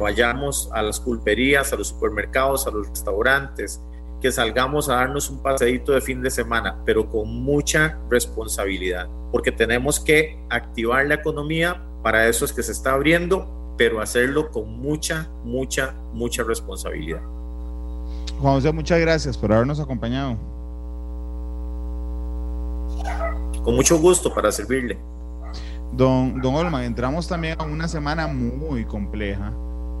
vayamos a las pulperías, a los supermercados, a los restaurantes, que salgamos a darnos un paseíto de fin de semana, pero con mucha responsabilidad, porque tenemos que activar la economía, para eso es que se está abriendo, pero hacerlo con mucha, mucha, mucha responsabilidad. Juan José, muchas gracias por habernos acompañado. Con mucho gusto para servirle. Don, don Olman, entramos también a una semana muy compleja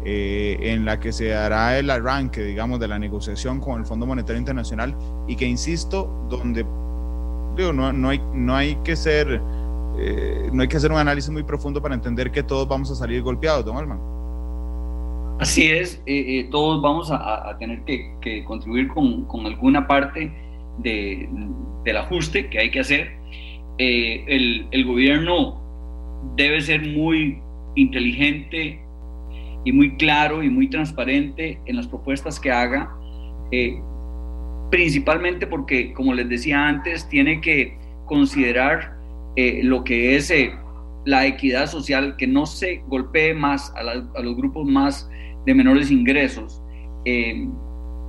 eh, en la que se hará el arranque, digamos, de la negociación con el Fondo Monetario Internacional y que, insisto, donde digo, no, no, hay, no hay que ser... Eh, no hay que hacer un análisis muy profundo para entender que todos vamos a salir golpeados, don Alman. Así es, eh, todos vamos a, tener que, contribuir con, con, alguna parte de, del ajuste que hay que hacer. el, el, gobierno debe ser muy inteligente y muy claro y muy transparente en las propuestas que haga, eh, principalmente porque, como les decía antes, tiene que considerar eh, lo que es eh, la equidad social, que no se golpee más a, los grupos más de menores ingresos y,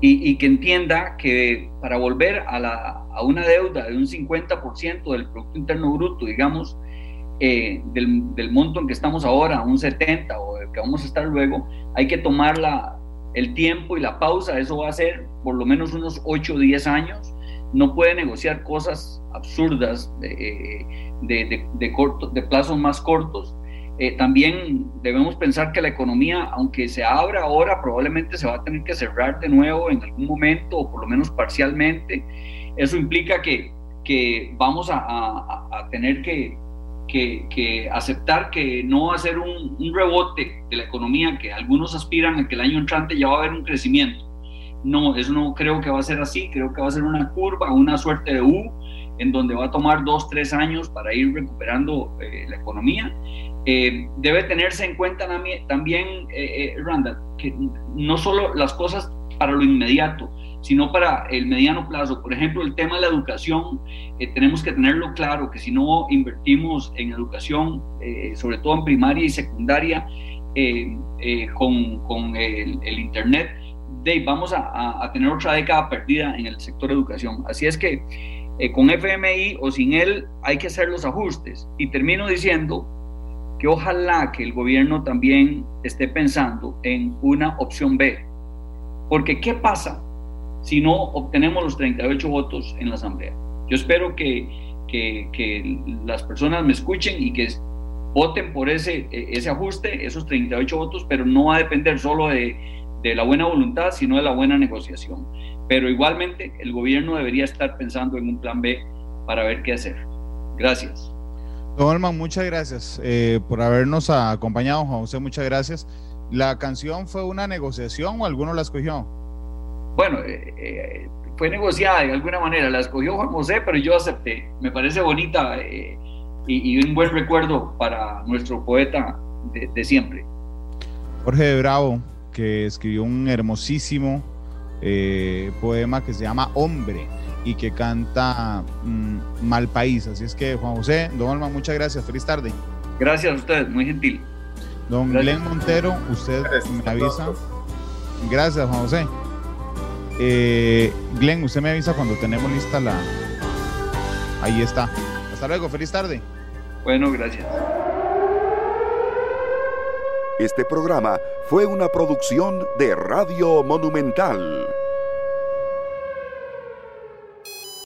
y, que entienda que para volver a, la, a una deuda de un 50% del Producto Interno Bruto, digamos, eh, del, del, monto en que estamos ahora, un 70 o el que vamos a estar luego, hay que tomar la, el tiempo y la pausa, eso va a ser por lo menos unos 8 o 10 años, no puede negociar cosas absurdas de, de, de, corto, de plazos más cortos. Eh, también debemos pensar que la economía, aunque se abra ahora, probablemente se va a tener que cerrar de nuevo en algún momento o por lo menos parcialmente. Eso implica que, que vamos a, a, a tener que, que, aceptar que no va a ser un, rebote de la economía, que algunos aspiran a que el año entrante ya va a haber un crecimiento. No, eso no creo que va a ser así, creo que va a ser una curva, una suerte de U, en donde va a tomar dos, tres años para ir recuperando eh, la economía. Eh, debe tenerse en cuenta también, eh, Randa, que no solo las cosas para lo inmediato, sino para el mediano plazo. Por ejemplo, el tema de la educación, eh, tenemos que tenerlo claro, que si no invertimos en educación, eh, sobre todo en primaria y secundaria, eh, con, con el, Internet, vamos a, a, tener otra década perdida en el sector educación. Así es que con FMI o sin él hay que hacer los ajustes. Y termino diciendo que ojalá que el gobierno también esté pensando en una opción B. Porque ¿qué pasa si no obtenemos los 38 votos en la Asamblea. Yo espero que, que, las personas me escuchen y que voten por ese, ese ajuste, esos 38 votos, pero no va a depender solo de, de la buena voluntad, sino de la buena negociación. Pero igualmente el gobierno debería estar pensando en un plan B para ver qué hacer. Gracias. Don Olman, muchas gracias eh, por habernos acompañado, José, muchas gracias. ¿La canción fue una negociación o alguno la escogió? Bueno, eh, eh, fue negociada de alguna manera, la escogió Juan José, pero yo acepté. Me parece bonita eh, y, un buen recuerdo para nuestro poeta de, siempre. Jorge de Bravo, que escribió un hermosísimo poema que se llama Hombre y que canta mm, Mal País. Así es que, Juan José, don Olma, muchas gracias. Feliz tarde. Gracias a ustedes, muy gentil. Don Glenn Montero, usted me avisa. Gracias, Juan José. Eh, Glenn, usted me avisa cuando tenemos lista la. Ahí está. Hasta luego, feliz tarde. Bueno, gracias. Este programa fue una producción de Radio Monumental.